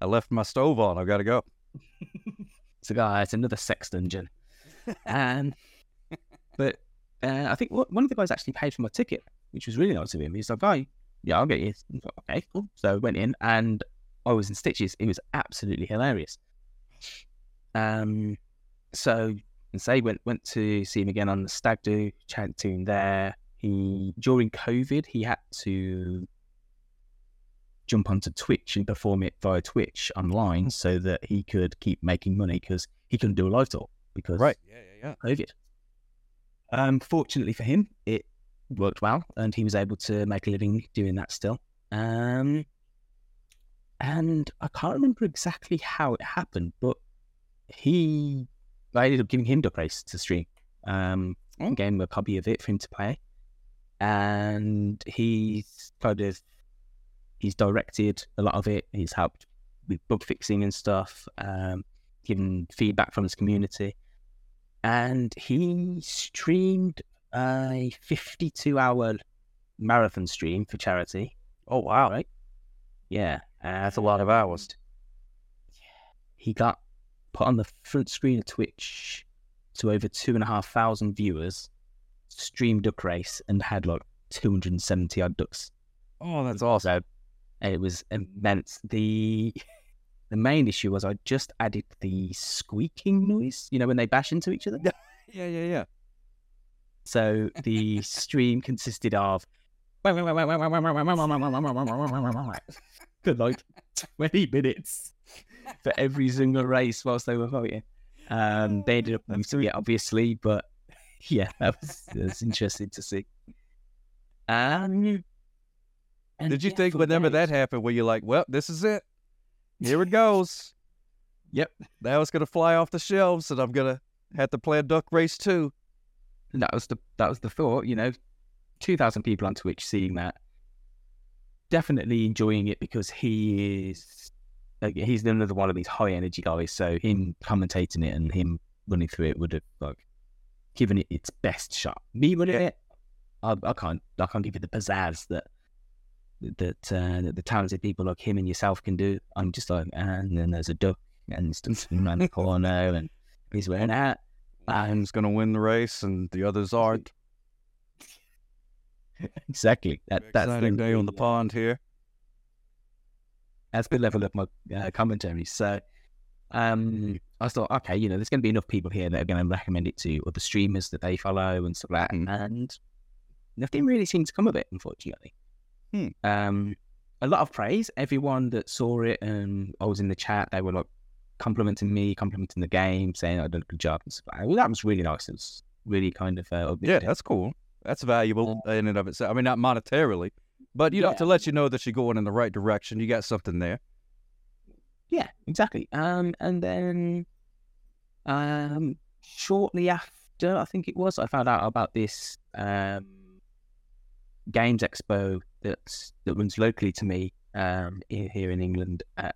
I left my stove on. I've got to go. So, guys, it's another sex dungeon. um, but uh, I think one one of the guys actually paid for my ticket, which was really nice of him. He's like, "Oh, yeah, I'll get you." Like, Okay, cool. So I went in and I was in stitches. It was absolutely hilarious. Um, so and say went went to see him again on the Stag Do, to him there. He during COVID he had to jump onto Twitch and perform it via Twitch online so that he could keep making money because he couldn't do a live tour because Right. Yeah, yeah, yeah. COVID. Um, fortunately for him, it worked well, and he was able to make a living doing that still. Um, and I can't remember exactly how it happened, but he, I ended up giving him Duck Race to stream. Um, gave him a copy of it for him to play, and he's kind of he's directed a lot of it. He's helped with bug fixing and stuff, um, given feedback from his community. and he streamed a 52 hour marathon stream for charity. Oh wow, Right. Yeah, that's a lot of hours. he got put on the front screen of Twitch to over two and a half thousand viewers, streamed duck race, and had like 270 odd ducks. Oh, that's awesome. So it was immense. The the main issue was I just added the squeaking noise, you know, when they bash into each other. Yeah, yeah, yeah. So the stream consisted of for like 20 minutes for every single race whilst they were voting. Um, they ended up losing it, obviously, but yeah, that was, that was interesting to see. Um, and Did you yeah, think whenever there that happened, were you like, well, this is it? Here it goes. Yep. Now it's gonna fly off the shelves, and I'm gonna have to play a duck race too. that was the that was the thought. You know, two thousand people on Twitch seeing that, definitely enjoying it because he is like he's another one of these high energy guys. So him commentating it and him running through it would have like given it its best shot. Me running it, I, I can't I can't give you the pizzazz that that uh, that the talented people like him and yourself can do. I'm just like, and then there's a duck and stuff around the corner and he's wearing a hat. Who's gonna win the race, and the others aren't. exactly that that's the- day on the pond here. That's the level of my uh, commentary. So um, I thought, okay, you know, there's going to be enough people here that are going to recommend it to other streamers that they follow and stuff like that. And nothing really seemed to come of it, unfortunately. Hmm. Um, a lot of praise. Everyone that saw it and I was in the chat, they were like complimenting me, complimenting the game, saying I did a good job and stuff like that. Well, that was really nice. It was really kind of uh, Yeah, that's cool. That's valuable in and of itself. I mean, not monetarily, but you know, to let you know that you're going in the right direction. You got something there. Yeah, exactly. Um, and then um, shortly after, I think it was, I found out about this um, games expo that's that runs locally to me um, here in England. At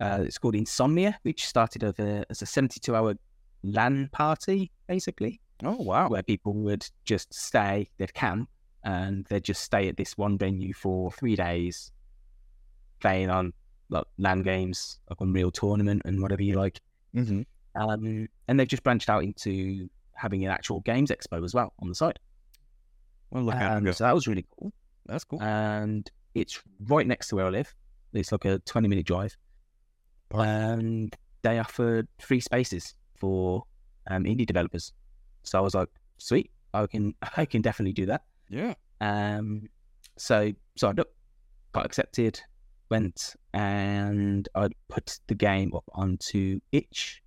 uh, it's called Insomnia, which started as a, as a seventy-two-hour LAN party, basically Oh wow. where people would just stay, they'd camp, and they'd just stay at this one venue for three days, playing on like LAN games, like Unreal Tournament and whatever you like. Mm-hmm. Um, and they've just branched out into having an actual games expo as well on the side. Well, look at Um, so that was really cool. That's cool. And it's right next to where I live. It's like a 20 minute drive. And they offered free spaces for um, indie developers. So I was like, sweet, I can I can definitely do that. Yeah. Um, so signed up, got accepted, went, and I put the game up onto itch,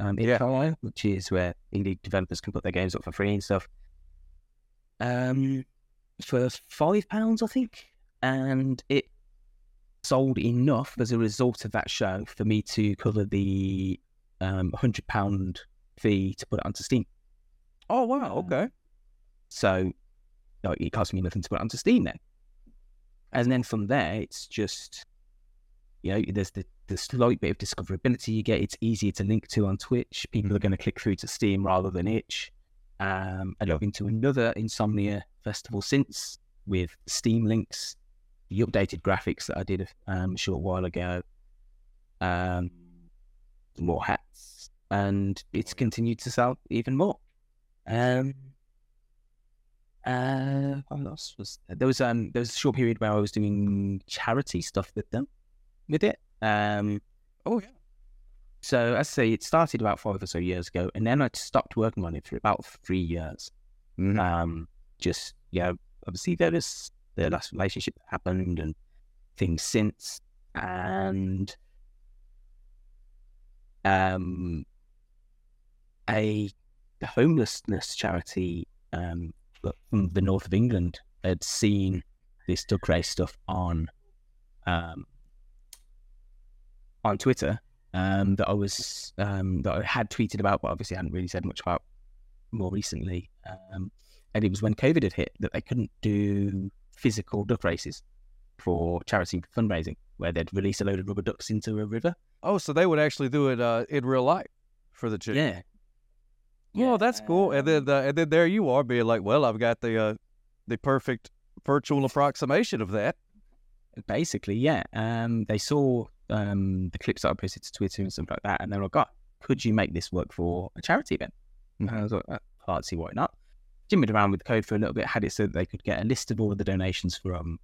um, Yeah. itch.io, which is where indie developers can put their games up for free and stuff. Um, for five pounds, I think, and it sold enough as a result of that show for me to cover the um hundred pound fee to put it onto Steam. Oh wow. Okay. So like, it costs me nothing to put it onto Steam then. And then from there, it's just, you know, there's the, the slight bit of discoverability you get. It's easier to link to on Twitch. People are going to click through to Steam rather than itch. Um, I log into another Insomnia festival since with Steam links, the updated graphics that I did um, a short while ago, um, more hats, and it's continued to sell even more. Um, uh, what else was there? there was um there was a short period where I was doing charity stuff with them, with it. Um, Oh yeah. so as I say, it started about five or so years ago, and then I stopped working on it for about three years. Mhm. Um, just know, obviously there was the last relationship that happened and things since, and um, a homelessness charity um from the north of England had seen this duck race stuff on um on Twitter um that I was um that I had tweeted about but obviously hadn't really said much about more recently. Um and it was when COVID had hit that they couldn't do physical duck races for charity fundraising, where they'd release a load of rubber ducks into a river. Oh, so they would actually do it uh, in real life for the chick. Yeah. Oh, that's cool. And then, uh, and then there you are, being like, "Well, I've got the uh, the perfect virtual approximation of that." Basically, yeah. Um, they saw um the clips that I posted to Twitter and stuff like that, and they were like, "God, could you make this work for a charity event?" And I was like, "I can't see why not." Jimmied around with the code for a little bit, had it so that they could get a list of all of the donations from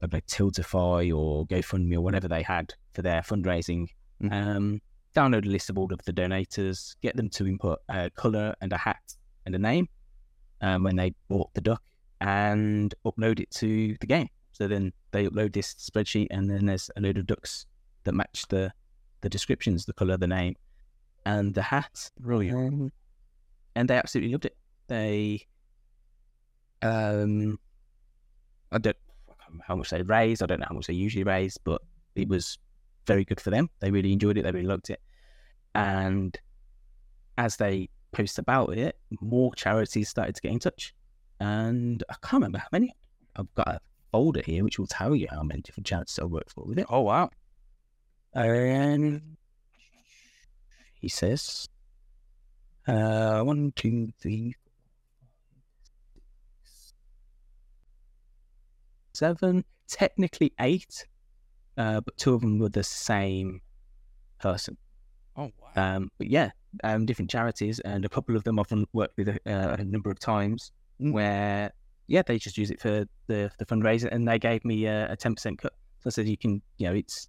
like Tiltify or GoFundMe or whatever they had for their fundraising. Mhm. Um, download a list of all of the donators, get them to input a color and a hat and a name um, when they bought the duck, and upload it to the game. So then they upload this spreadsheet, and then there's a load of ducks that match the the descriptions, the color, the name, and the hat. Brilliant. Um, and they absolutely loved it. They, um, I don't I how much they raised. I don't know how much they usually raise, but it was very good for them. They really enjoyed it. They really loved it. And as they post about it, more charities started to get in touch. And I can't remember how many. I've got a folder here which will tell you how many different charities I worked for with it. Oh wow. And he says, uh, one, two, three, seven, technically eight, uh, but two of them were the same person. Um, but yeah, um, different charities, and a couple of them I've worked with a, uh, a number of times Mm. where, yeah, they just use it for the the fundraiser, and they gave me a ten percent cut. So I said, you can, you know, it's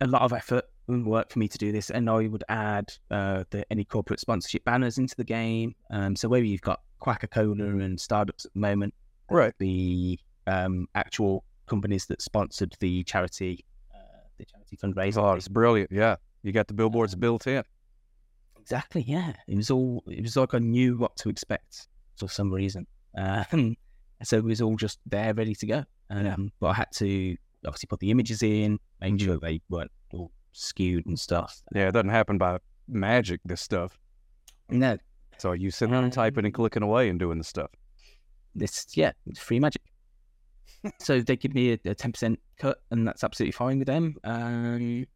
a lot of effort and work for me to do this, and I would add uh, the any corporate sponsorship banners into the game. Um, so where you've got Quacker Cola and Startups at the moment, Right. the um, actual companies that sponsored the charity, uh, the charity fundraiser. Oh, it's brilliant. Yeah. You got the billboards Um, built in. Exactly. Yeah. It was all. It was like I knew what to expect for some reason. Um, so it was all just there, ready to go. Um, but I had to obviously put the images in, make Mhm. sure they weren't all skewed and stuff. Yeah, it doesn't happen by magic. This stuff. No, So you sitting there and typing and clicking away and doing the stuff. this yeah, it's free magic. so they give me a ten percent cut, and that's absolutely fine with them. Um,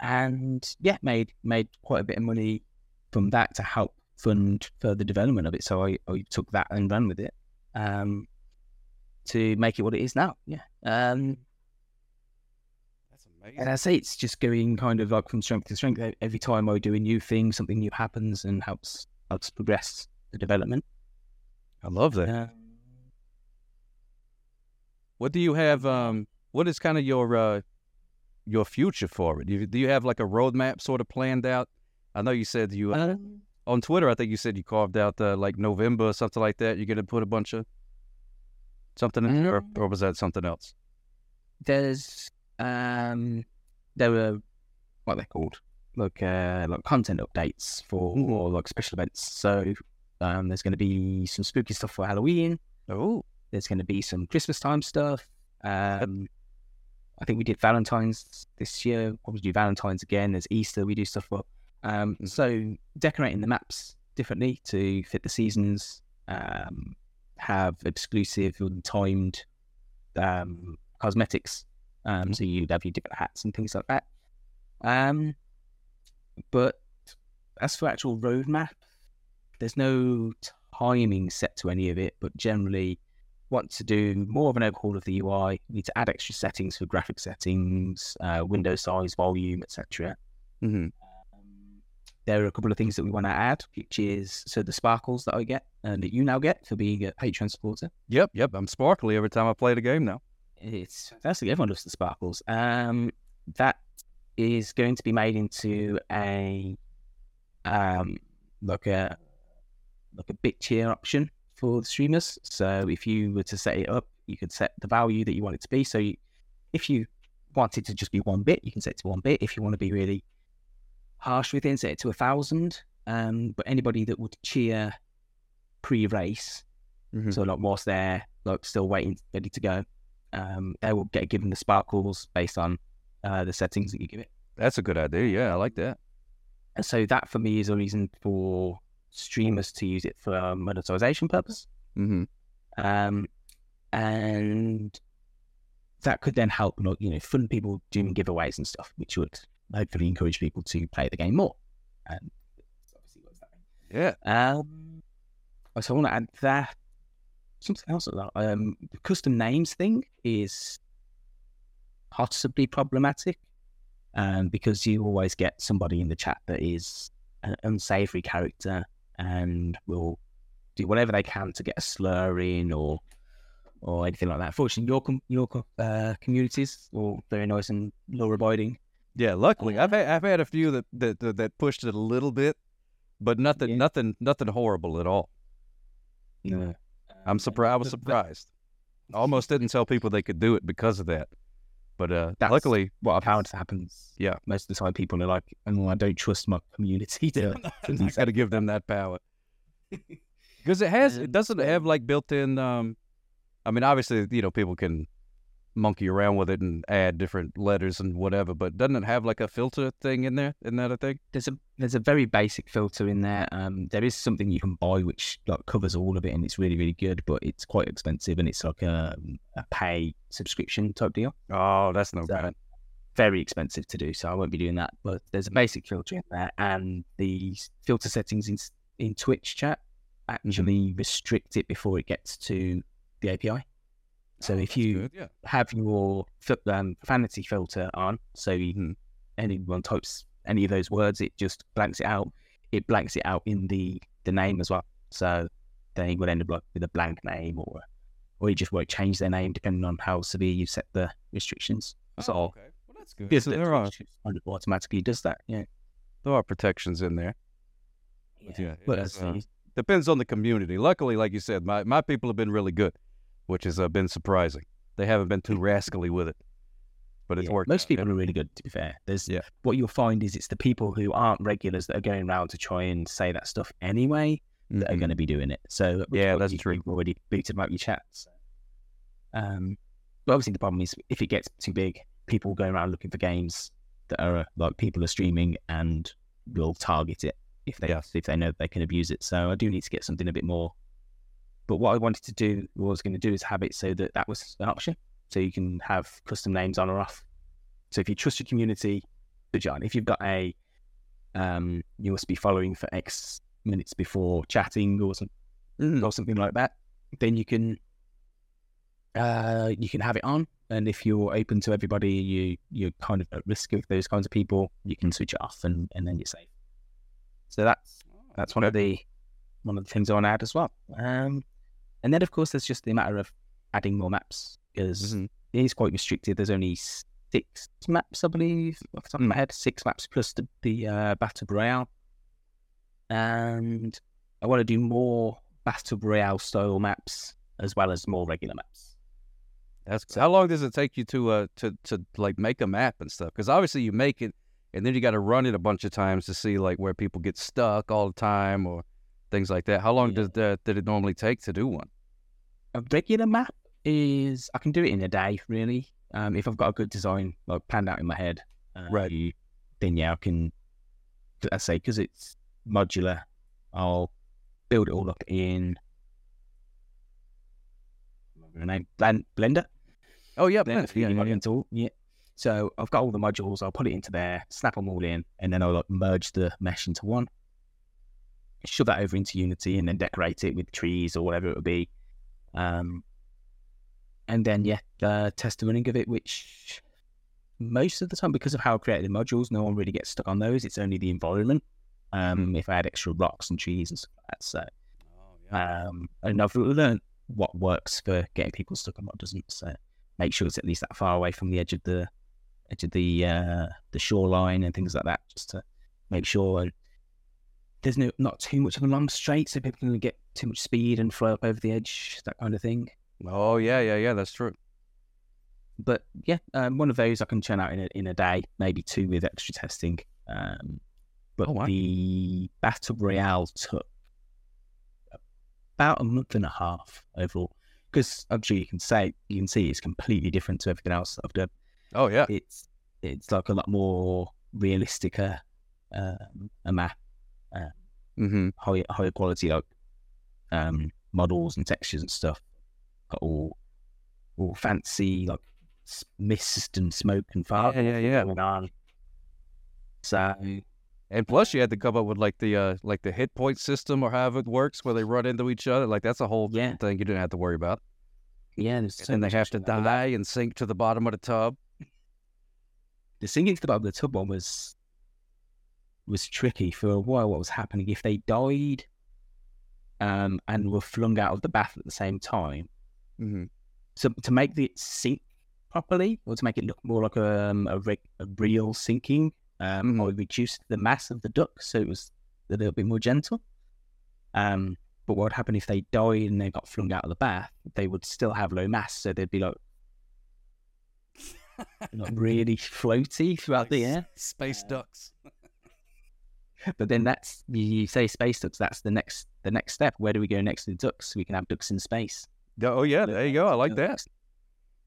and yeah, made made quite a bit of money from that to help fund further development of it. So I, I took that and ran with it um, to make it what it is now. Yeah. Um, That's amazing. and I say it's just going kind of like from strength to strength. Every time I do a new thing, something new happens and helps helps progress the development. I love that. Um, What do you have? Um, what is kind of your uh, your future for it? Do you, do you have like a roadmap sort of planned out? I know you said you uh, um, on Twitter. I think you said you carved out uh, like November or something like that. You're gonna put a bunch of something in, or, Mm. or was that something else? there's um there were what they're called like uh like content updates for or like special events so um there's going to be some spooky stuff for halloween Oh, there's going to be some christmas time stuff um i think we did valentine's this year probably do valentine's again there's easter we do stuff for um Mhm. so decorating the maps differently to fit the seasons um have exclusive and timed um cosmetics. Um, so you'd have your different hats and things like that. Um, but as for actual roadmap, there's no timing set to any of it. But generally, want to do more of an overhaul of the UI. Need to add extra settings for graphic settings, uh, window size, volume, etc. hmm Um, there are a couple of things that we want to add, which is so the sparkles that I get and that you now get for being a Patreon supporter. yep, yep. I'm sparkly every time I play the game now. It's fantastic. Everyone loves the sparkles. Um, that is going to be made into a um, like a like a bit tier option for the streamers. So if you were to set it up, you could set the value that you want it to be. So you, if you want it to just be one bit, you can set it to one bit. If you want to be really harsh with it, set it to a thousand. Um, but anybody that would cheer pre-race Mhm. so like whilst they're like still waiting, ready to go, um, they will get given the sparkles based on uh, the settings that you give it. That's a good idea. Yeah, I like that. And so that for me is a reason for streamers to use it for monetization purpose. hmm Um, and that could then help, you know, fund people doing giveaways and stuff, which would hopefully encourage people to play the game more. And that's obviously what's happening. Yeah. Um, so I want to add that. Something else like that. Um, the custom names thing is possibly problematic, um, because you always get somebody in the chat that is an unsavory character and will do whatever they can to get a slur in or or anything like that. Fortunately, your com- your uh, communities all very nice and law abiding. Yeah, luckily I've had, I've had a few that, that that that pushed it a little bit, but nothing Yeah. nothing nothing horrible at all. No, I'm surprised. I was surprised. Almost didn't tell people they could do it because of that. But uh, That's- luckily, what I've found happens. Yeah. most of the time people are like, "Oh, I don't trust my community to." Got to give them that power because it has. It doesn't have like built-in. Um, I mean, obviously, you know, people can monkey around with it and add different letters and whatever, but doesn't it have like a filter thing in there? Isn't that a thing? there's a there's a very basic filter in there. Um, there is something you can buy which like covers all of it, and it's really really good, but it's quite expensive, and it's like a a pay subscription type deal. Oh, that's no So, very expensive to do, so I won't be doing that. But there's a basic filter in there, and the filter settings in in Twitch chat actually restrict it before it gets to the API. So Oh, if you good, yeah. have your um, vanity filter on, so you can anyone types any of those words, it just blanks it out. It blanks it out in the the name as well. So they would end up like with a blank name, or or you just won't change their name depending on how severe you set the restrictions. So Oh, okay. Well, that's good. yes, So there are Twitch kind of automatically does that. Yeah, there are protections in there. But yeah, but uh, depends on the community. Luckily, like you said, my, my people have been really good, which has uh, been surprising. They haven't been too rascally with it, but it's Yeah, worked. Most out. people are really good, to be fair. There's Yeah. what you'll find is it's the people who aren't regulars that are going around to try and say that stuff anyway that are Mhm. going to be doing it. So Yeah, that's you- true. You've already booted up your chats. Um, but obviously the problem is if it gets too big, people go around looking for games that are like people are streaming and will target it if they Yes. if they know they can abuse it. So I do need to get something a bit more. But what I wanted to do, what I was going to do, is have it so that that was an option, so you can have custom names on or off. So if you trust your community, good job. If you've got a, um, you must be following for X minutes before chatting or some, Mhm. or something like that, then you can, uh, you can have it on. And if you're open to everybody, you you're kind of at risk of those kinds of people. You can switch it off, and, and then you're safe. So that's that's one of the one of the things I want to add as well. Um, and then of course there's just the matter of adding more maps because Mhm. it is quite restricted. There's only six maps, I believe, off the top of my head. Six maps plus the, the uh, Battle Royale. And I want to do more Battle Royale style maps as well as more regular maps. That's how long does it take you to uh to to like make a map and stuff? Because obviously you make it, and then you got to run it a bunch of times to see like where people get stuck all the time or things like that. How long Yeah. does that did it normally take to do one? A regular map is I can do it in a day, really. Um, if I've got a good design like planned out in my head, uh, Right. Then yeah, I can. I say because it's modular, I'll build it all up in. Name Blend, Blender. Oh yeah, Then Blend. yeah, yeah, yeah. Yeah. So I've got all the modules. I'll put it into there, snap them all in, and then I'll like, merge the mesh into one. Shove that over into Unity, and then decorate it with trees or whatever it would be. Um, and then yeah, uh, test the running of it. Which most of the time, because of how I created the modules, no one really gets stuck on those. It's only the environment. Um, if I add extra rocks and trees and stuff like that. So Oh, yeah. um, and I've learned what works for getting people stuck and what doesn't. So make sure it's at least that far away from the edge of the edge of the uh, the shoreline and things like that, just to make sure there's no not too much of a long straight, so people can get too much speed and flow up over the edge, that kind of thing. Oh yeah, yeah, yeah. That's true. But yeah, um, one of those I can churn out in a, in a day, maybe two with extra testing. Um, but Oh, wow. the Battle Royale took about a month and a half overall. Because I'm sure you can say you can see it's completely different to everything else that I've done. Oh yeah. It's it's like a lot more realistic uh, um, a map, Mm-hmm. high higher quality like um, models and textures and stuff. Got all all fancy like mist and smoke and fire Yeah, yeah, yeah. going on. So And plus, you had to come up with like the uh, like the hit point system or however it works, where they run into each other. Like that's a whole Yeah. thing you didn't have to worry about. Yeah, there's so and they have to die and sink to the bottom of the tub. The sinking to the bottom of the tub one was was tricky for a while. What was happening if they died um, and were flung out of the bath at the same time? Mm-hmm. So to make it sink properly, or to make it look more like a um, a, reg- a real sinking, um, Mhm. I reduced the mass of the duck so it was a little bit more gentle. Um, but what would happen if they died and they got flung out of the bath? They would still have low mass, so they'd be like not really floaty throughout the air. Space ducks. But then that's you, you say space ducks. That's the next the next step. Where do we go next with ducks? We can have ducks in space. Oh yeah, there you go. I like that.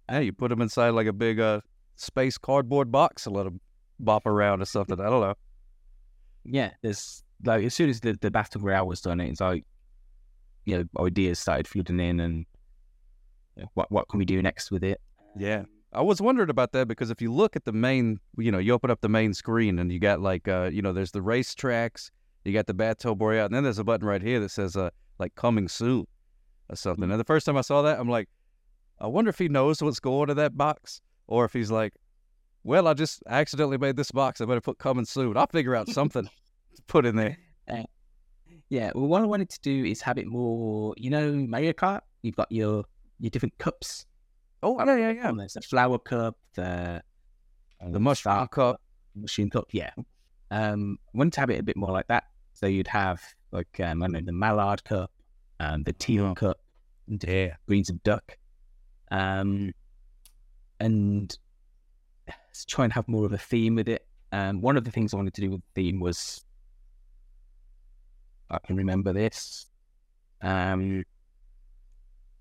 Yeah, you put them inside like a big uh, space cardboard box and let them bop around or something. I don't know. Yeah, there's like as soon as the the battle royale was done, it's like you know ideas started flooding in, and you know, what what can we do next with it? Yeah. I was wondering about that because if you look at the main, you know, you open up the main screen and you got like, uh, you know, there's the race tracks, you got the Battle Royale, and then there's a button right here that says, uh, like coming soon or something. And the first time I saw that, I'm like, I wonder if he knows what's going in that box or if he's like, well, I just accidentally made this box. I better put coming soon. I'll figure out something to put in there. Yeah, well, what I wanted to do is have it more, you know, Mario Kart. You've got your your different cups. Oh, yeah, yeah, yeah. There's the flower cup, the The mushroom cup. mushroom cup. Yeah, um, I wanted to have it a bit more like that. So you'd have like um, I don't know the mallard cup, um, the teal Oh. cup, and Yeah. breeds of duck, um, and try and have more of a theme with it. Um, one of the things I wanted to do with the theme was I can remember this, um,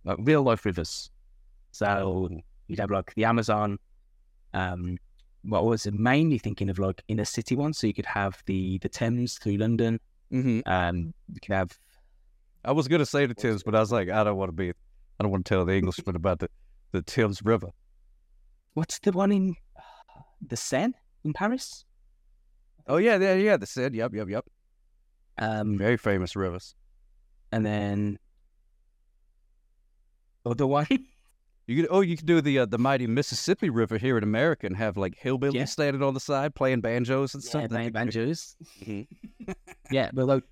like real life rivers. So you'd have like the Amazon. Um, what was mainly thinking of like inner city ones. So you could have the the Thames through London. Mm-hmm. Um, you could have I was gonna say the Thames, but I was like, I don't want to be, I don't want to tell the Englishman about the, the Thames River. what's the one in the Seine in Paris? Oh yeah, yeah, yeah. The Seine. Yep, yep, yep. Um, Very famous rivers. and then other one. You could, oh, you could do the uh, the mighty Mississippi River here in America and have like hillbillies Yeah. standing on the side playing banjos and yeah, stuff. ban- banjos. Mhm. Yeah, but like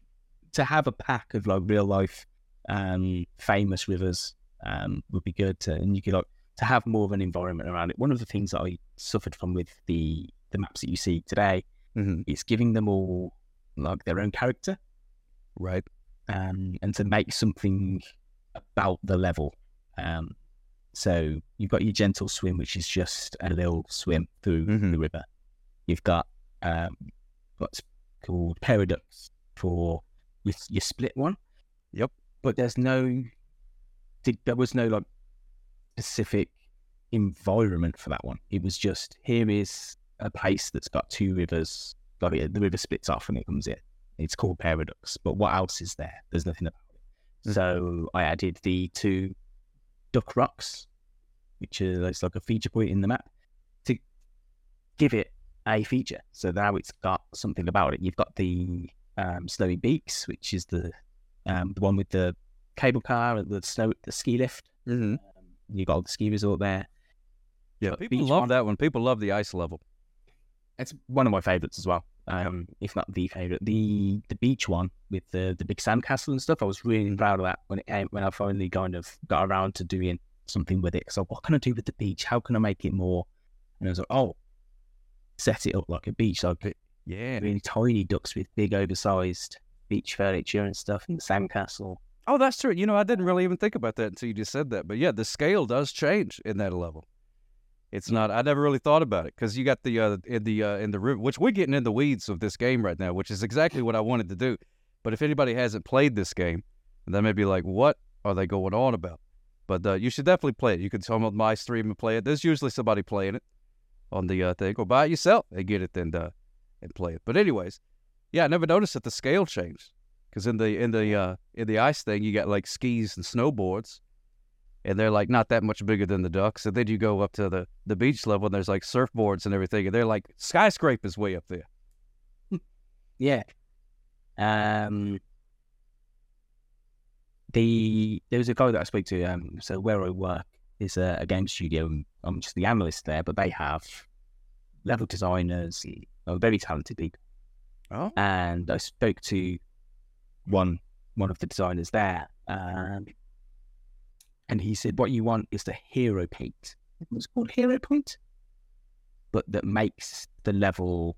to have a pack of like real life, um, famous rivers, um, would be good. To, and you could like to have more of an environment around it. One of the things that I suffered from with the the maps that you see today Mhm. is giving them all like their own character, Right. um, and to make something about the level. Um, so you've got your gentle swim, which is just a little swim through Mhm. the river. You've got um, what's called paradox for your, your split one. Yep. But there's no, there was no like specific environment for that one. It was just here is a place that's got two rivers. Like the river splits off and it comes in. It's called paradox. But what else is there? There's nothing about it. Mhm. So I added the two duck rocks, which is like a feature point in the map, to give it a feature. So now it's got something about it. You've got the um, snowy beaks, which is the um, the one with the cable car and the snow the ski lift. Mm-hmm. You got the ski resort there. Yeah, But people love one- that one. People love the ice level. It's one of my favorites as well. Um, if not the favorite, the the beach one with the the big sandcastle and stuff. I was really proud of that when it came when I finally kind of got around to doing something with it. So what can I do with the beach? How can I make it more? And I was like, oh, set it up like a beach, like Yeah. really tiny ducks with big oversized beach furniture and stuff in the sandcastle. Oh, that's true. You know, I didn't really even think about that until you just said that. But yeah, the scale does change in that level. It's not. I never really thought about it because you got the uh, in the uh, in the river, which we're getting in the weeds of this game right now, which is exactly what I wanted to do. But if anybody hasn't played this game, they may be like, "What are they going on about?" But uh, you should definitely play it. You can come on my stream and play it. There's usually somebody playing it on the uh, thing, or buy it yourself and get it and uh, and play it. But anyways, yeah, I never noticed that the scale changed because in the in the uh, in the ice thing, you got like skis and snowboards, and they're like not that much bigger than the ducks. And then you go up to the the beach level, and there's like surfboards and everything, and they're like skyscrapers way up there. Yeah. Um, the there was a guy that I spoke to. Um, so where I work is a, a game studio. I'm just the analyst there, but they have level designers, very talented people. Oh. And I spoke to one one of the designers there, um, and he said, "What you want is the hero paint. What's called hero paint, but that makes the level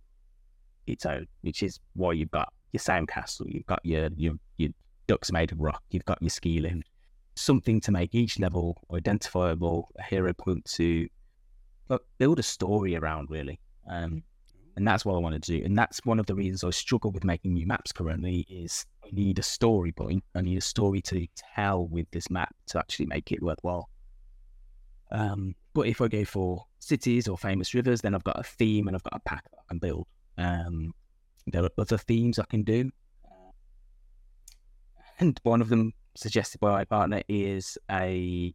its own, which is why you've got your sandcastle, you've got your your your ducks made of rock, you've got your ski lift, something to make each level identifiable, a hero point to but build a story around really. Um, and that's what I want to do. And that's one of the reasons I struggle with making new maps currently is I need a story point. I need a story to tell with this map to actually make it worthwhile. Um, but if I go for cities or famous rivers, then I've got a theme and I've got a pack that I can build. Um, there are other themes I can do. And one of them suggested by my partner is a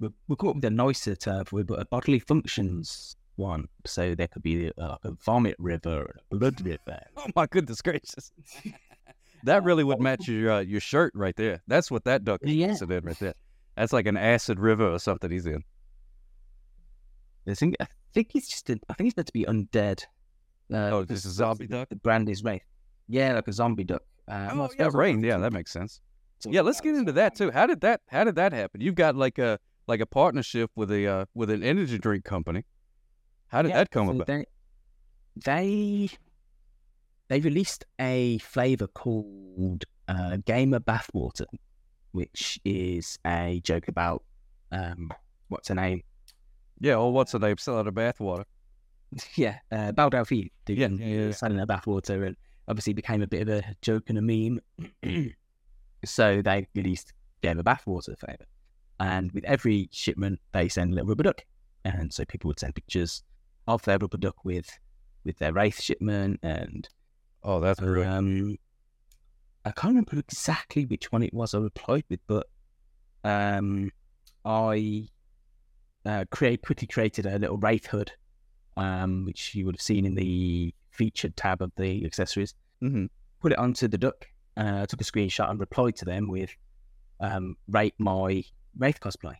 we'll, up with a nicer term for it, but a bodily functions one. So there could be uh, like a vomit river, a blood river. Oh my goodness gracious. that really would match your uh, your shirt right there. That's what that duck is Yeah. in right there. That's like an acid river or something he's in. I think I think it's just a, I think he's meant to be undead. Uh, Oh, this is a zombie duck? The brand is Wraith. Yeah, like a zombie duck. Uh, Oh, yeah, rain. Yeah, that makes sense. Yeah, let's get into that too. How did that how did that happen? You've got like a like a partnership with a uh, with an energy drink company. How did Yeah, that come so about? They, they they released a flavor called uh, Gamer Bathwater, which is a joke about um, what's her name? Yeah, well, what's her name? Selling the bathwater. yeah, uh, Belle Delphine doing Yeah, yeah, yeah. selling her bathwater, and obviously became a bit of a joke and a meme. so they released Gamer Bathwater flavor, and with every shipment they send a little rubber duck, and so people would send pictures of their rubber duck with with their wraith shipment and Oh, that's great. um, I can't remember exactly which one it was I replied with, but um, I uh, create quickly created a little wraith hood, um, which you would have seen in the featured tab of the accessories. hmm Put it onto the duck, uh, took a screenshot and replied to them with um, rate my wraith cosplay.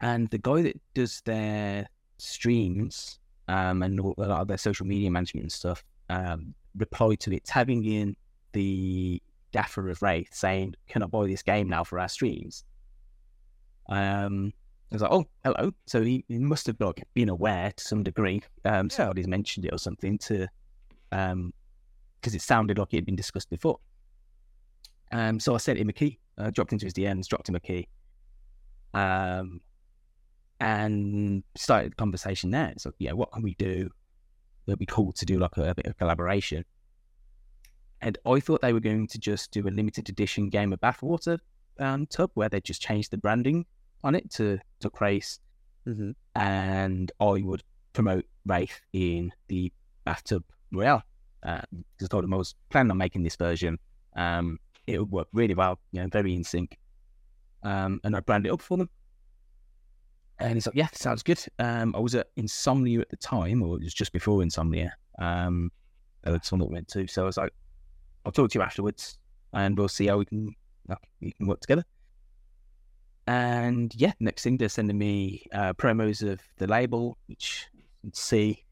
And the guy that does their streams um, and all, a lot of their social media management and stuff um, replied to it, tagging in the gaffer of Wraith, saying, "Can I buy this game now for our streams?" Um, I was like, "Oh, hello." So he, he must have like been aware to some degree. Um, somebody's mentioned it or something to, um, because it sounded like it had been discussed before. Um, so I sent him a key, uh, dropped into his DMs, dropped him a key, um, and started the conversation there. So, yeah, what can we do? It'd be cool to do like a, a bit of collaboration. And I thought they were going to just do a limited edition Gamer Bathwater um, tub where they just changed the branding on it to Duck Race, Mm-hmm. and I would promote Wraith in the bathtub royale. Uh, just told them I was planning on making this version. Um, it would work really well, you know, very in sync. Um, and I brand it up for them. And he's like, yeah, sounds good. Um, I was at Insomnia at the time, or it was just before Insomnia. Um, that's one that went to. So I was like, I'll talk to you afterwards, and we'll see how we can we can work together. And yeah, next thing they're sending me uh, promos of the label, which you can see.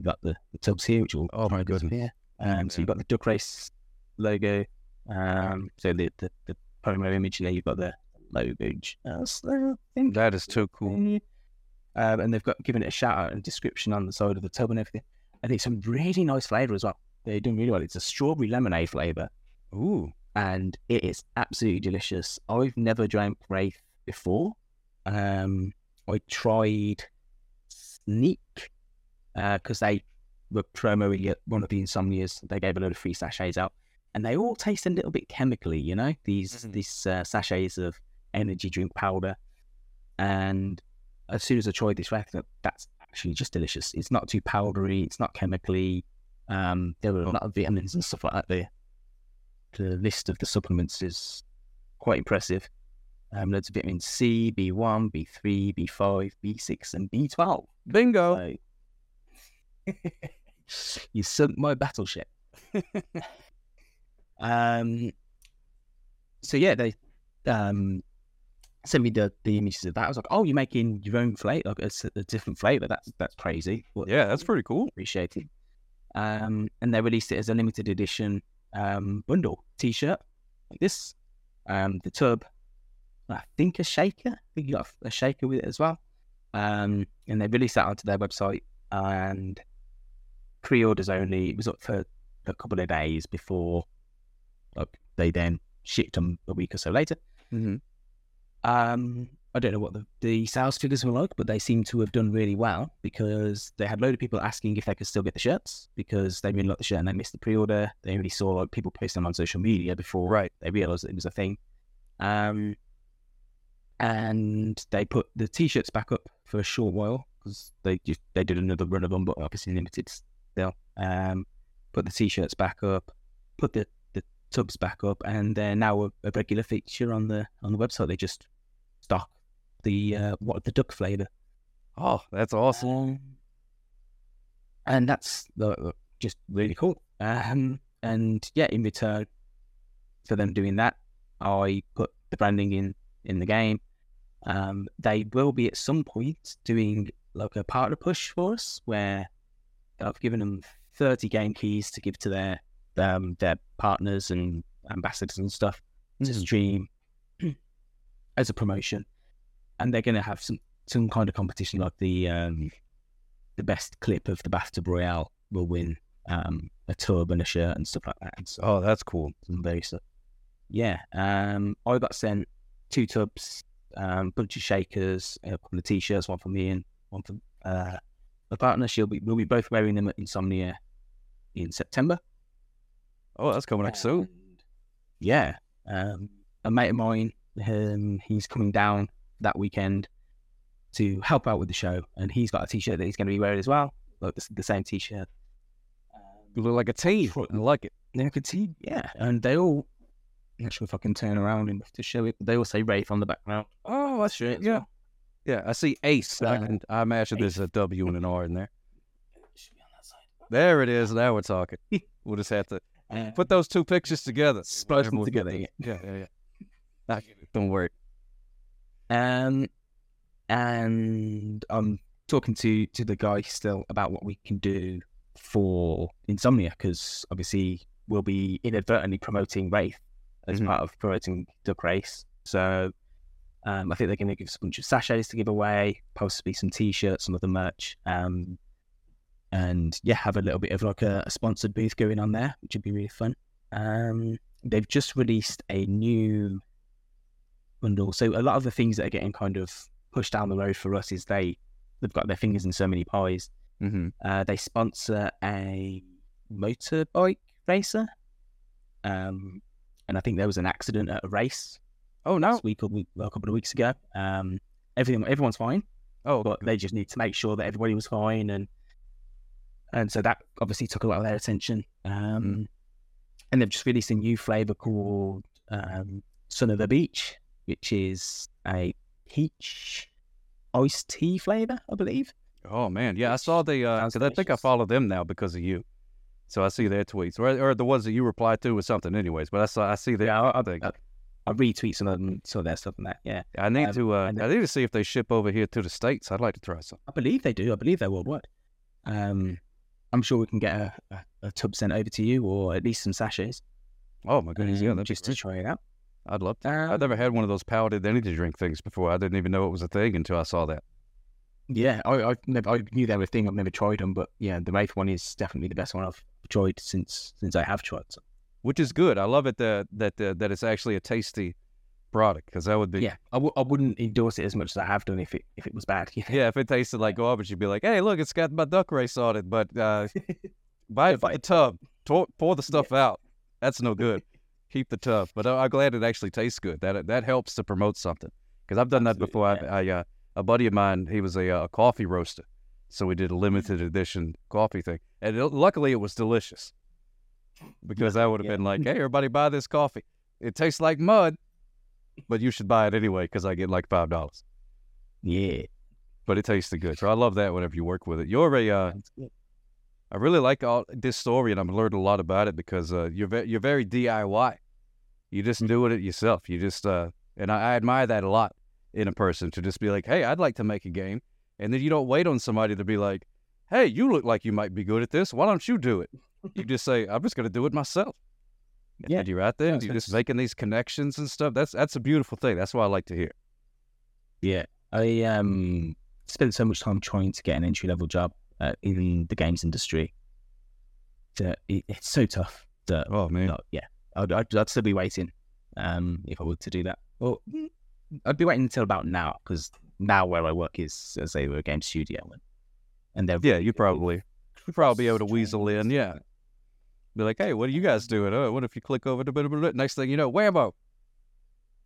You got the, the tubs here, which will Oh, my goodness. disappear. Um, so you've got the Duck Race logo. Um, so the, the, the promo image there, you've got the logo. Uh, I think. That is too cool. Um, and they've got given it a shout out and description on the side of the tub and everything. And it's a really nice flavour as well. They're doing really well. It's a strawberry lemonade flavour Ooh. and it is absolutely delicious. I've never drank Wraith before. Um, I tried Sneak because they were promoting it, one of the insomnias. They gave a load of free sachets out, and they all taste a little bit chemically. You know, these Mhm. these uh, sachets of energy drink powder. And as soon as I tried this I thought, that's actually just delicious. It's not too powdery. It's not chemically. Um, there were a Oh. lot of vitamins and stuff like that there the list of the supplements is quite impressive. Um, loads of vitamin C, B1, B3, B5, B6, and B12. Bingo. So, you sunk my battleship. um. So yeah, they um sent me the, the images of that. I was like, "Oh, you're making your own flavor, like it's a, a different flavor. That's that's crazy." But Yeah, that's pretty cool. appreciate it. Um, and they released it as a limited edition um bundle T-shirt like this. Um, the tub, I think a shaker. I think you got a, a shaker with it as well. Um, and they released that onto their website and pre-orders only. It was up for a couple of days before like, they then shipped them a week or so later. Mm-hmm. Um, I don't know what the, the sales figures were like, but they seem to have done really well because they had a load of people asking if they could still get the shirts because they really liked the shirt and they missed the pre-order. They only saw like people post them on social media before Right. they realized that it was a thing. Um, and they put the t-shirts back up for a short while because they just they did another run of them, but obviously limited still. Um, put the t-shirts back up, put the, the tubs back up, and they're now a, a regular feature on the on the website. They just stock the uh, what the duck flavor. Oh, that's awesome. Um, and that's uh, just really cool. Um, and yeah, in return for them doing that, I put the branding in in the game. Um, they will be at some point doing like a partner push for us, where I've given them thirty game keys to give to their um, their partners and ambassadors and stuff to Mhm. stream as a promotion, and they're going to have some some kind of competition like the um, the best clip of the bathtub royale will win um, a tub and a shirt and stuff like that. So Oh, that's cool. some very stuff. Yeah, um, I got sent two tubs, um, bunch of shakers, a couple of t-shirts, one for me and one for uh, my partner. She'll be we'll be both wearing them at Insomnia in September. Oh, that's coming up soon. Yeah, um, a mate of mine, um, he's coming down that weekend to help out with the show, and he's got a t-shirt that he's going to be wearing as well, like the, the same t-shirt. You look like a team. I like it. Yeah, I could see. Yeah, and they all. I'm not sure if I can turn around enough to show it. But they all say Wraith on the background. Oh, that's as yeah. well. Yeah, I see Ace. I, can, I imagine there's a W and an R in there. Should be on that side. There it is. Now we're talking. We'll just have to Uh, put those two pictures together. Splice them together, yeah. Yeah, yeah, Don't worry. Um, and I'm talking to to the guy still about what we can do for Insomnia because obviously we'll be inadvertently promoting Wraith as Mhm. part of promoting Duck Race. So um, I think they're going to give us a bunch of sachets to give away, possibly some T-shirts, some other merch, um, and yeah, have a little bit of like a, a sponsored booth going on there, which would be really fun. Um, they've just released a new bundle. So a lot of the things that are getting kind of pushed down the road for us is they they've got their fingers in so many pies. Mm-hmm. Uh, they sponsor a motorbike racer, um, and I think there was an accident at a race Oh no. this week or week, well, a couple of weeks ago. Um, everything everyone's fine, Oh, but they just need to make sure that everybody was fine, and and so that obviously took a lot of their attention. Um, and they've just released a new flavor called um, Son of the Beach, which is a peach iced tea flavor, I believe. oh man. Yeah, I saw the. Uh, I think I follow them now because of you. So I see their tweets, or, or the ones that you replied to, or something. Anyways, but I saw I see their. Yeah, I. I, I retweet some of them, some of their stuff and that. Yeah, I need um, to. Uh, and I need to see if they ship over here to the states. I'd like to try some. I believe they do. I believe they're worldwide. Um, I'm sure we can get a, a, a tub sent over to you, or at least some sachets, Oh my goodness, yeah, um, be just to try it out. I'd love to. Um, I've never had one of those powdered energy drink things before. I didn't even know it was a thing until I saw that. Yeah, I I, never, I knew they were a thing. I've never tried them, but yeah, the Wraith one is definitely the best one I've tried since since I have tried. So, Which is good. I love it that that uh, that it's actually a tasty product because that would be yeah, I w- I wouldn't endorse it as much as I have done if it if it was bad. you know? Yeah, if it tasted like garbage, you'd be like, "Hey, look, it's got my duck race on it." But uh, buy it Buy the tub. Pour, pour the stuff out. That's no good. Keep the tub. But I- I'm glad it actually tastes good. That that helps to promote something. Because I've done that Absolutely, before. I, I uh, a buddy of mine, he was a, uh, coffee roaster, so we did a limited edition coffee thing, and it, luckily it was delicious. Because I would have Yeah. been like, "Hey, everybody, buy this coffee. It tastes like mud, but you should buy it anyway because I get like five dollars." yeah, But it tasted good, so I love that. Whenever you work with it, you're a uh. I really like all this story, and I've learned a lot about it because uh, you're ve- you're very DIY. You just doing it yourself. You just uh, and I, I admire that a lot in a person to just be like, hey, I'd like to make a game, and then you don't wait on somebody to be like, hey, you look like you might be good at this. Why don't you do it? You just say, I'm just gonna do it myself. Yeah. and you're out there, and you're just making these connections and stuff. That's that's a beautiful thing. That's what I like to hear. Yeah, I um spent so much time trying to get an entry level job uh, in the games industry that it, it's so tough. That Oh man, no, yeah, I'd, I'd, I'd still be waiting um if I were to do that. Well, I'd be waiting until about now because now where I work is as they were a game studio and and they're yeah, you probably you'd probably be able to weasel in. Yeah, be like, hey, what are you guys doing? Oh, what if you click over to bit bit Next thing you know, whammo,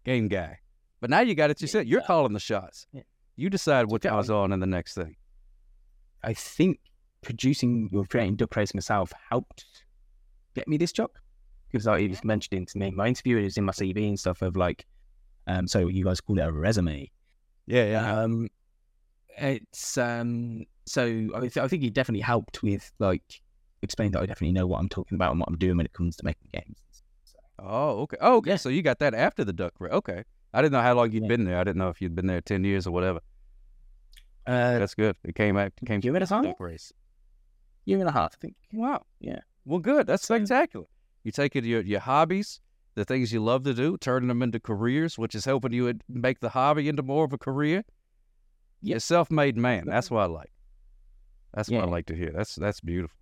game guy. But now you got it. You said you're calling the shots. Yeah. You decide what goes on in the next thing. I think producing or creating Duck Race myself helped get me this job because like, it was mentioned to me my interview, it was in my CV and stuff of like, um, so you guys call it a resume. Yeah, Um, it's um, so I, th- I think it definitely helped with like explaining that I definitely know what I'm talking about and what I'm doing when it comes to making games. Oh, okay. Oh, okay. Yeah. So you got that after the duck race. Okay. I didn't know how long you had Yeah. been there. I didn't know if you'd been there ten years or whatever. Uh, That's good. It came out. Came year and a half? duck race. year and a half, I think. Wow. Yeah. Well, good. That's So- spectacular. You taking your your hobbies, the things you love to do, turning them into careers, which is helping you make the hobby into more of a career. You're a self-made man. That's what I like. That's what I like to hear. That's that's beautiful.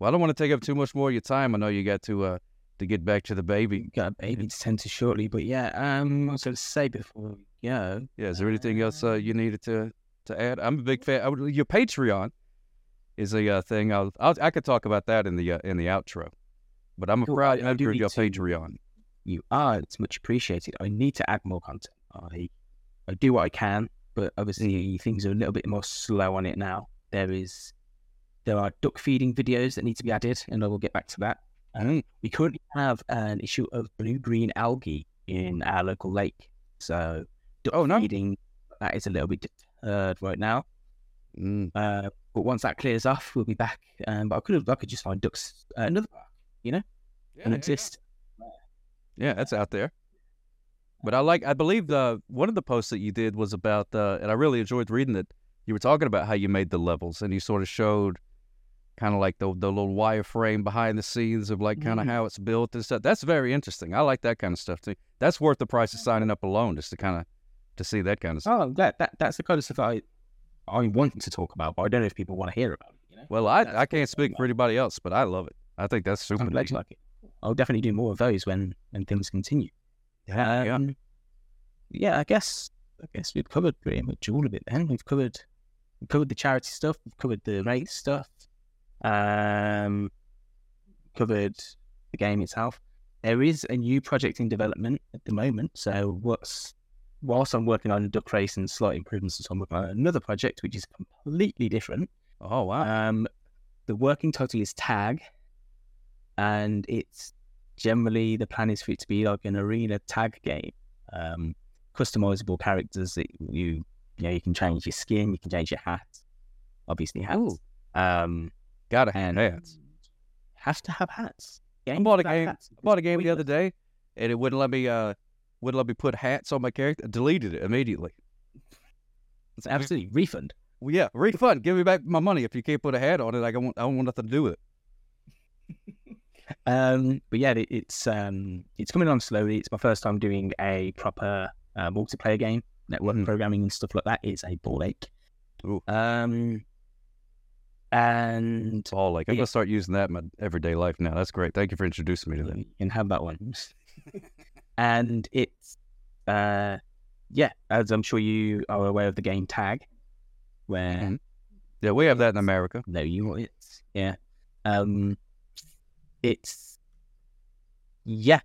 Well, I don't want to take up too much more of your time. I know you got to uh to get back to the baby. Got a baby to tend to shortly, but yeah. Um, what was going to say before we go? Yeah. Is there anything else uh, you needed to to add? I'm a big fan. I your Patreon is a uh, thing. I'll, I'll I could talk about that in the uh, in the outro. But I'm a proud I- I member of your to- Patreon. You are. It's much appreciated. I need to add more content. I I do what I can, but obviously things are a little bit more slow on it now. There is there are duck feeding videos that need to be added, and I will get back to that. Um, we currently have an issue of blue green algae in our local lake, so duck Oh, no. feeding that is a little bit deterred right now. Mm. Uh, but once that clears off, we'll be back. Um, but I could have, I could just find ducks uh, another park you know, Yeah, and yeah, exist. Yeah, that's out there. But I like, I believe the one of the posts that you did was about, uh, and I really enjoyed reading it. You were talking about how you made the levels, and you sort of showed kind of like the the little wireframe behind the scenes of like kind of Mhm. how it's built and stuff. That's very interesting. I like that kind of stuff too. That's worth the price of signing up alone, just to kind of to see that kind of stuff. Oh, I'm glad that that's the kind of stuff I I want to talk about, but I don't know if people want to hear about it. You know, Well, I That's I can't speak for anybody else, but I love it. I think that's super. I'm glad you like it. I'll definitely do more of those when when things continue. Yeah, yeah. Um, yeah, I guess I guess we've covered pretty much all of it. Then we've covered we've covered the charity stuff, we've covered the race stuff, um, covered the game itself. There is a new project in development at the moment. So what's whilst I'm working on Duck Race and slight improvements, and so I'm working on another project which is completely different. Oh wow. Um, the working title is Tag, and it's generally the plan is for it to be like an arena tag game, um, customizable characters that you you know you can change your skin, you can change your hat, obviously hats. Um, Gotta have hats. have to have hats. I bought a game. hats I bought a is game the other day, and it wouldn't let me. Uh, wouldn't let me put hats on my character. Deleted it immediately. It's absolutely refund. Well, yeah, refund. Give me back my money if you can't put a hat on it. I don't want. I don't want nothing to do with it. Um, but yeah, it, it's um, it's coming on slowly. It's my first time doing a proper uh, multiplayer game, network Mhm. programming and stuff like that. It's a ball ache. Um, and It's all like I'm Yeah. gonna start using that in my everyday life now. That's great. Thank you for introducing me to that. you can have that one. and it's uh, yeah, as I'm sure you are aware of the game Tag, where Mhm. Yeah, we have that in America. No, you it's yeah. Um it's yeah.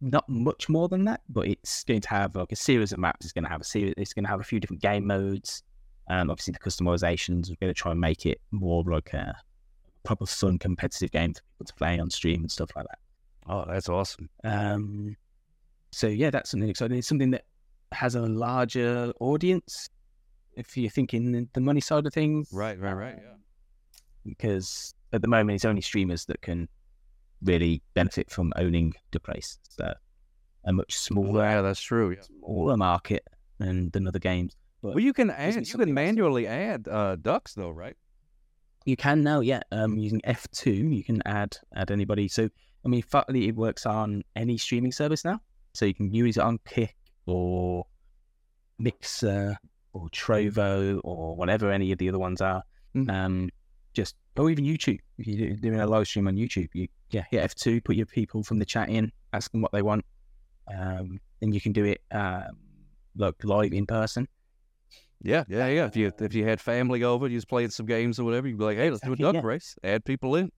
Not much more than that, but it's going to have like a series of maps. It's going to have a series. It's going to have a few different game modes. Um, obviously the customizations. We're going to try and make it more like a proper fun competitive game for people to play on stream and stuff like that. Oh, that's awesome. Um, so yeah, that's something exciting. It's something that has a larger audience. If you're thinking the- money side of things, Right, right, right. Yeah. because at the moment it's only streamers that can really benefit from owning the place. So a much smaller, Yeah, that's true. Yeah. smaller market than, than other games. But Well, you can add, you can else. manually add uh, ducks though, right? You can now, yeah. Um, using F two, you can add add anybody. So I mean, partly it works on any streaming service now. So you can use it on Kick or Mixer or Trovo or whatever any of the other ones are. Mhm. Um, just or even YouTube. If you're doing a live stream on YouTube, you yeah hit F two, put your people from the chat in, ask them what they want, um, and you can do it um, like live in person. Yeah, yeah, yeah. If you if you had family over, you was playing some games or whatever, you'd be like, hey, let's do a duck yeah. race. Add people in.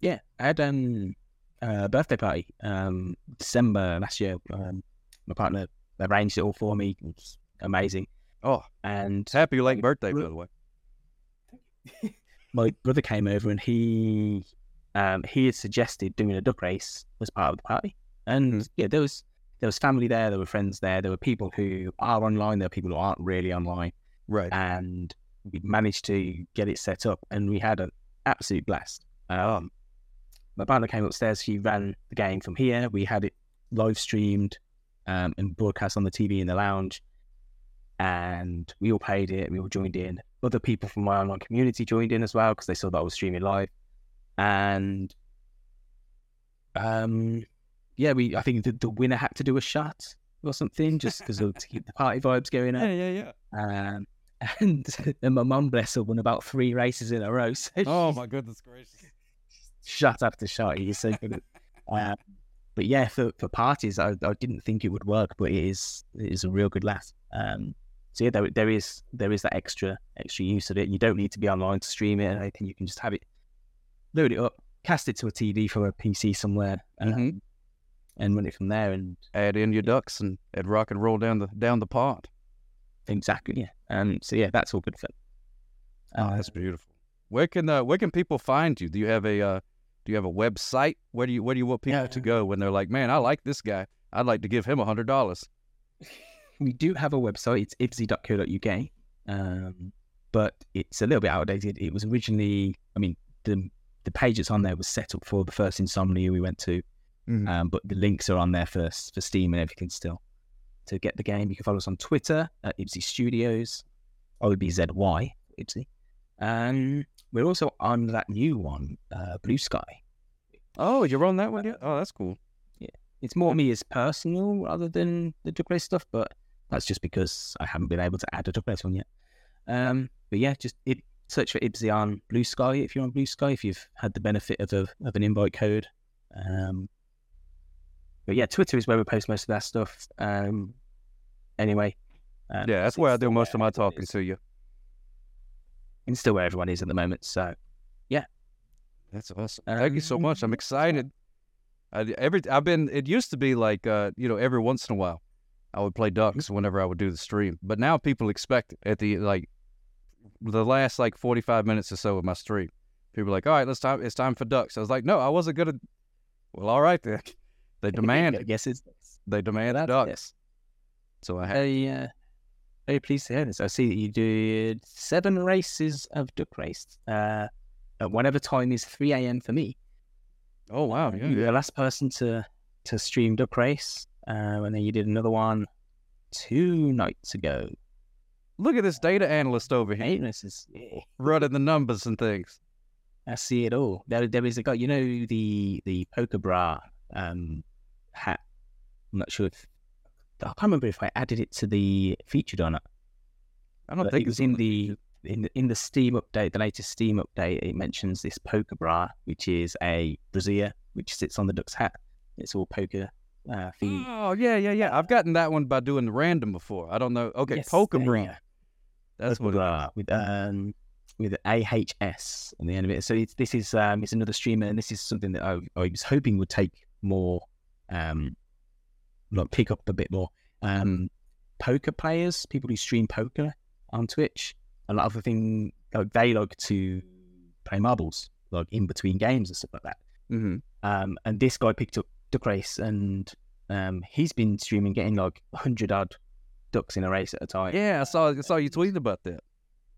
Yeah, I had um, a birthday party um, December last year. Um, my partner arranged it all for me. It was amazing. Oh, And happy late birthday, by the way. my brother came over and he um, he had suggested doing a duck race as part of the party. And Mhm. yeah, there was there was family there, there were friends there, there were people who are online, there were people who aren't really online, Right. and we managed to get it set up, and we had an absolute blast. Um, my partner came upstairs. She ran the game from here. We had it live streamed um, and broadcast on the TV in the lounge, and we all played it. We all joined in. Other people from my online community joined in as well because they saw that I was streaming live, and um, yeah, we. I think the, the winner had to do a shot or something just because to keep the party vibes going up. yeah, yeah. Um, and, and my mum, bless her, won about three races in a row. So Oh my goodness gracious. shot after shot. He's so good. Uh, but yeah, for, for parties, I, I didn't think it would work, but it is it is a real good laugh. Um, so yeah, there, there is there is that extra extra use of it. You don't need to be online to stream it or anything. You can just have it, load it up, cast it to a TV from a PC somewhere, um, Mhm. And run it from there. And Add in your ducks and add rock and roll down the down the pond. exactly, yeah. Um, so yeah, that's all good fun. Oh, Uh, that's beautiful. Where can uh, where can people find you? Do you have a uh, do you have a website? Where do you where do you want people to go when they're like, man, I like this guy. I'd like to give him a hundred dollars. we do have a website. It's ibzy.co.uk, um, but it's a little bit outdated. It was originally, I mean, the the page that's on there was set up for the first Insomnia we went to, Mhm. um, but the links are on there for for Steam and everything still. To get the game, you can follow us on Twitter at Ibzy Studios, IBZY Ibzy. Um, we're also on that new one, uh, Bluesky. Oh, you're on that one yet? Oh, that's cool. Yeah. It's more me as personal rather than the Duck Race stuff, but that's just because I haven't been able to add a Duck Race one yet. Um, but yeah, just it, search for Ibzy on Bluesky if you're on Bluesky, if you've had the benefit of a, of an invite code. Um, but yeah, Twitter is where we post most of that stuff. Um, anyway, um, Yeah, that's where I do most of my talking to you. It's still where everyone is at the moment. So yeah, That's awesome. Thank you so much. I'm Um, excited. I, every I've been. It used to be like uh, you know every once in a while, I would play ducks whenever I would do the stream. But now people expect at the like the last like 45 minutes or so of my stream. People are like, all right, let's time. It's time for ducks. I was like, no, I wasn't gonna. Well, all right then. They demand. I guess it's They demand that. ducks. Yes. So I had. Very, uh, very pleased to hear this. I see that you did seven races of duck race. Uh, at whatever time is 3 a.m. for me. Oh wow, yeah, You were the last person to to stream duck race, uh, and then you did another one two nights ago. Look at this data analyst over here races. Yeah, running the numbers and things. I see it all. There, there is a guy. You know the the poker bra um, hat. I'm not sure if I can't remember if I added it to the featured or not. I don't But think it was in the in the, in the Steam update, the latest Steam update. It mentions this poker bra, which is a brassiere which sits on the duck's hat. It's all poker uh, themed. Oh yeah, yeah, yeah. I've gotten that one by doing the random before. I don't know. Okay, Yes, poker bra. That's Poker what. It, bra with um with AHS on the end of it. So it's, this is um it's another streamer, and this is something that I, I was hoping would take more um like pick up a bit more. Um, poker players, people who stream poker on Twitch, a lot of the thing like they like to play marbles like in between games and stuff like that. hmm Um, and this guy picked up Duck Race, and um, he's been streaming, getting like hundred odd ducks in a race at a time. Yeah, I saw. I saw you tweeting about that.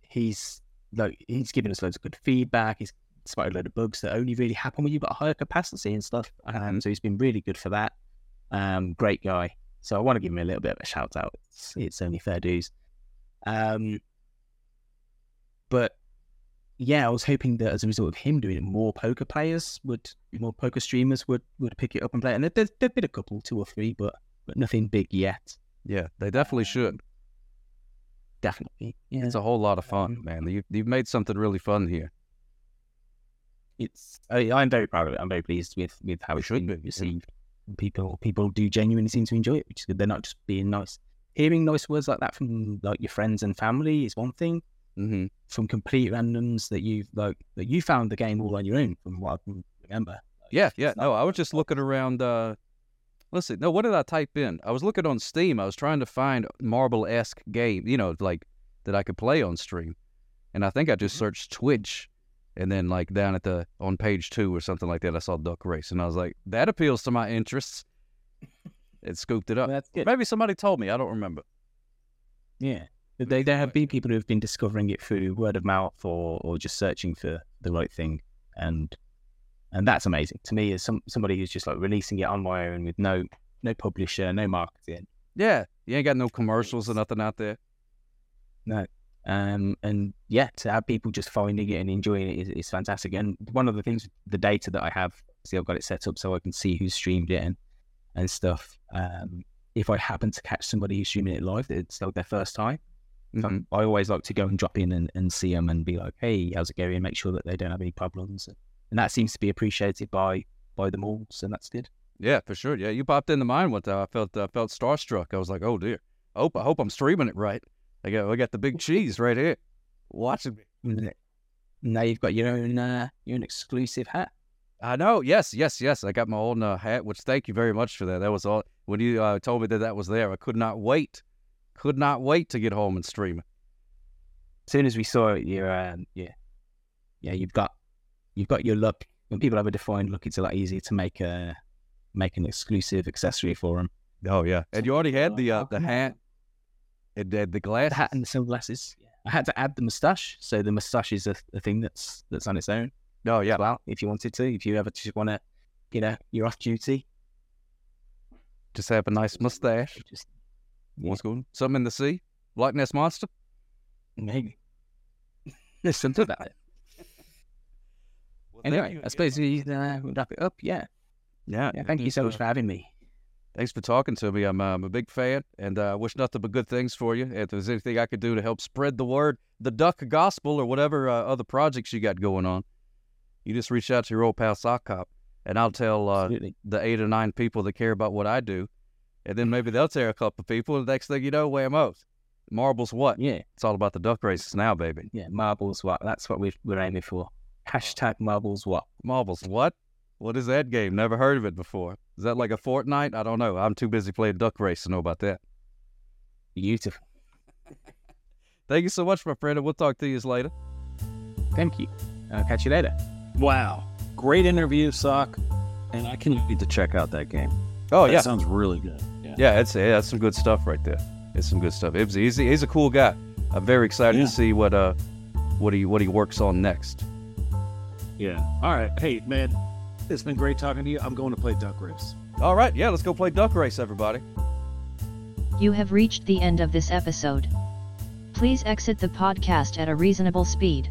He's like he's giving us loads of good feedback. He's spotted a load of bugs that only really happen when you've got a higher capacity and stuff. Um, so he's been really good for that. Um, great guy. So I want to give him a little bit of a shout out. It's, it's only fair dues. Um, but yeah, I was hoping that as a result of him doing it, more poker players would, more poker streamers would would pick it up and play. it. And there, there've been a couple, two or three, but but nothing big yet. Yeah, they definitely should. Definitely, yeah. It's a whole lot of fun, Um, man. You've you've made something really fun here. It's I, I'm very proud of it. I'm very pleased with with how it's should been be, yeah. received. People people do genuinely seem to enjoy it, which is good. They're not just being nice. Hearing nice words like that from like your friends and family is one thing. hmm From complete randoms that you've like that you found the game all on your own, from what I can remember. Like, Yeah, yeah. No, I was just looking around. Uh, let's see. No, what did I type in? I was looking on Steam. I was trying to find marble esque game, you know, like that I could play on stream. And I think I just Mhm. searched Twitch, and then like down at the on page two or something like that, I saw Duck Race, and I was like, that appeals to my interests. It scooped it up. that's good. Maybe somebody told me. I don't remember. Yeah. They, there have been people who have been discovering it through word of mouth or, or just searching for the right thing. And and that's amazing. To me, as some somebody who's just like releasing it on my own with no no publisher, no marketing. Yeah, you ain't got no commercials or nothing out there. Um and yeah, to have people just finding it and enjoying it is, is fantastic. And one of the things the data that I have, see I've got it set up so I can see who's streamed it and, and stuff. Um if I happen to catch somebody who's streaming it live, it's like their first time. So Mhm. I always like to go and drop in and, and see them and be like, hey, how's it going? Make sure that they don't have any problems. And that seems to be appreciated by by them all. So that's good. Yeah, for sure. Yeah, you popped into mine one time. I felt uh, felt starstruck. I was like, oh dear. I hope I hope I'm streaming it right. I got I got the big cheese right here, watching me. Now you've got your own uh, your own exclusive hat. I know. Yes, yes, yes. I got my own uh, hat. Which thank you very much for that. That was all. When you uh, told me that that was there, I could not wait. Could not wait to get home and stream it. As soon as we saw it, you're um, yeah, yeah, you've got you've got your look. When people have a defined look, it's a lot easier to make a make an exclusive accessory for them. Oh yeah, and you already had the uh, the hat, and then the glass. The hat and the sunglasses. I had to add the moustache, so the moustache is a, a thing that's that's on its own. Oh yeah. well if you wanted to. If you ever just want to, you know, you're off duty. Just have a nice mustache. Just What's going? Something in the sea? Loch Ness monster? maybe. There's something about it. Anyway, I suppose we uh, wrap it up. Yeah. Yeah. yeah thank you so much for having me. Thanks for talking to me. I'm, uh, I'm a big fan, and uh, I wish nothing but good things for you. If there's anything I could do to help spread the word, the Duck Gospel, or whatever uh, other projects you got going on, you just reach out to your old pal Sock Cop, and I'll tell uh, the eight or nine people that care about what I do, and then maybe they'll tell a couple of people, and the next thing you know, whammo's. Marbles what? Yeah. It's all about the duck races now, baby. Yeah. Marbles what? That's what we're, we're aiming for. Hashtag marbles what? Marbles what? What is that game? Never heard of it before. Is that like a Fortnite? I don't know. I'm too busy playing duck race to know about that. Beautiful. Thank you so much, my friend, and we'll talk to you later. Thank you. I'll catch you later. Wow. Great interview, Sock. And I can't wait to check out that game. Oh yeah. that sounds really good. Yeah. yeah, it's yeah, that's some good stuff right there. It's some good stuff. Ibzy, he's, he's a cool guy. I'm very excited Yeah. to see what uh what he what he works on next. Yeah. All right. Hey, man, it's been great talking to you. I'm going to play Duck Race. All right, yeah, let's go play duck race, everybody. You have reached the end of this episode. Please exit the podcast at a reasonable speed.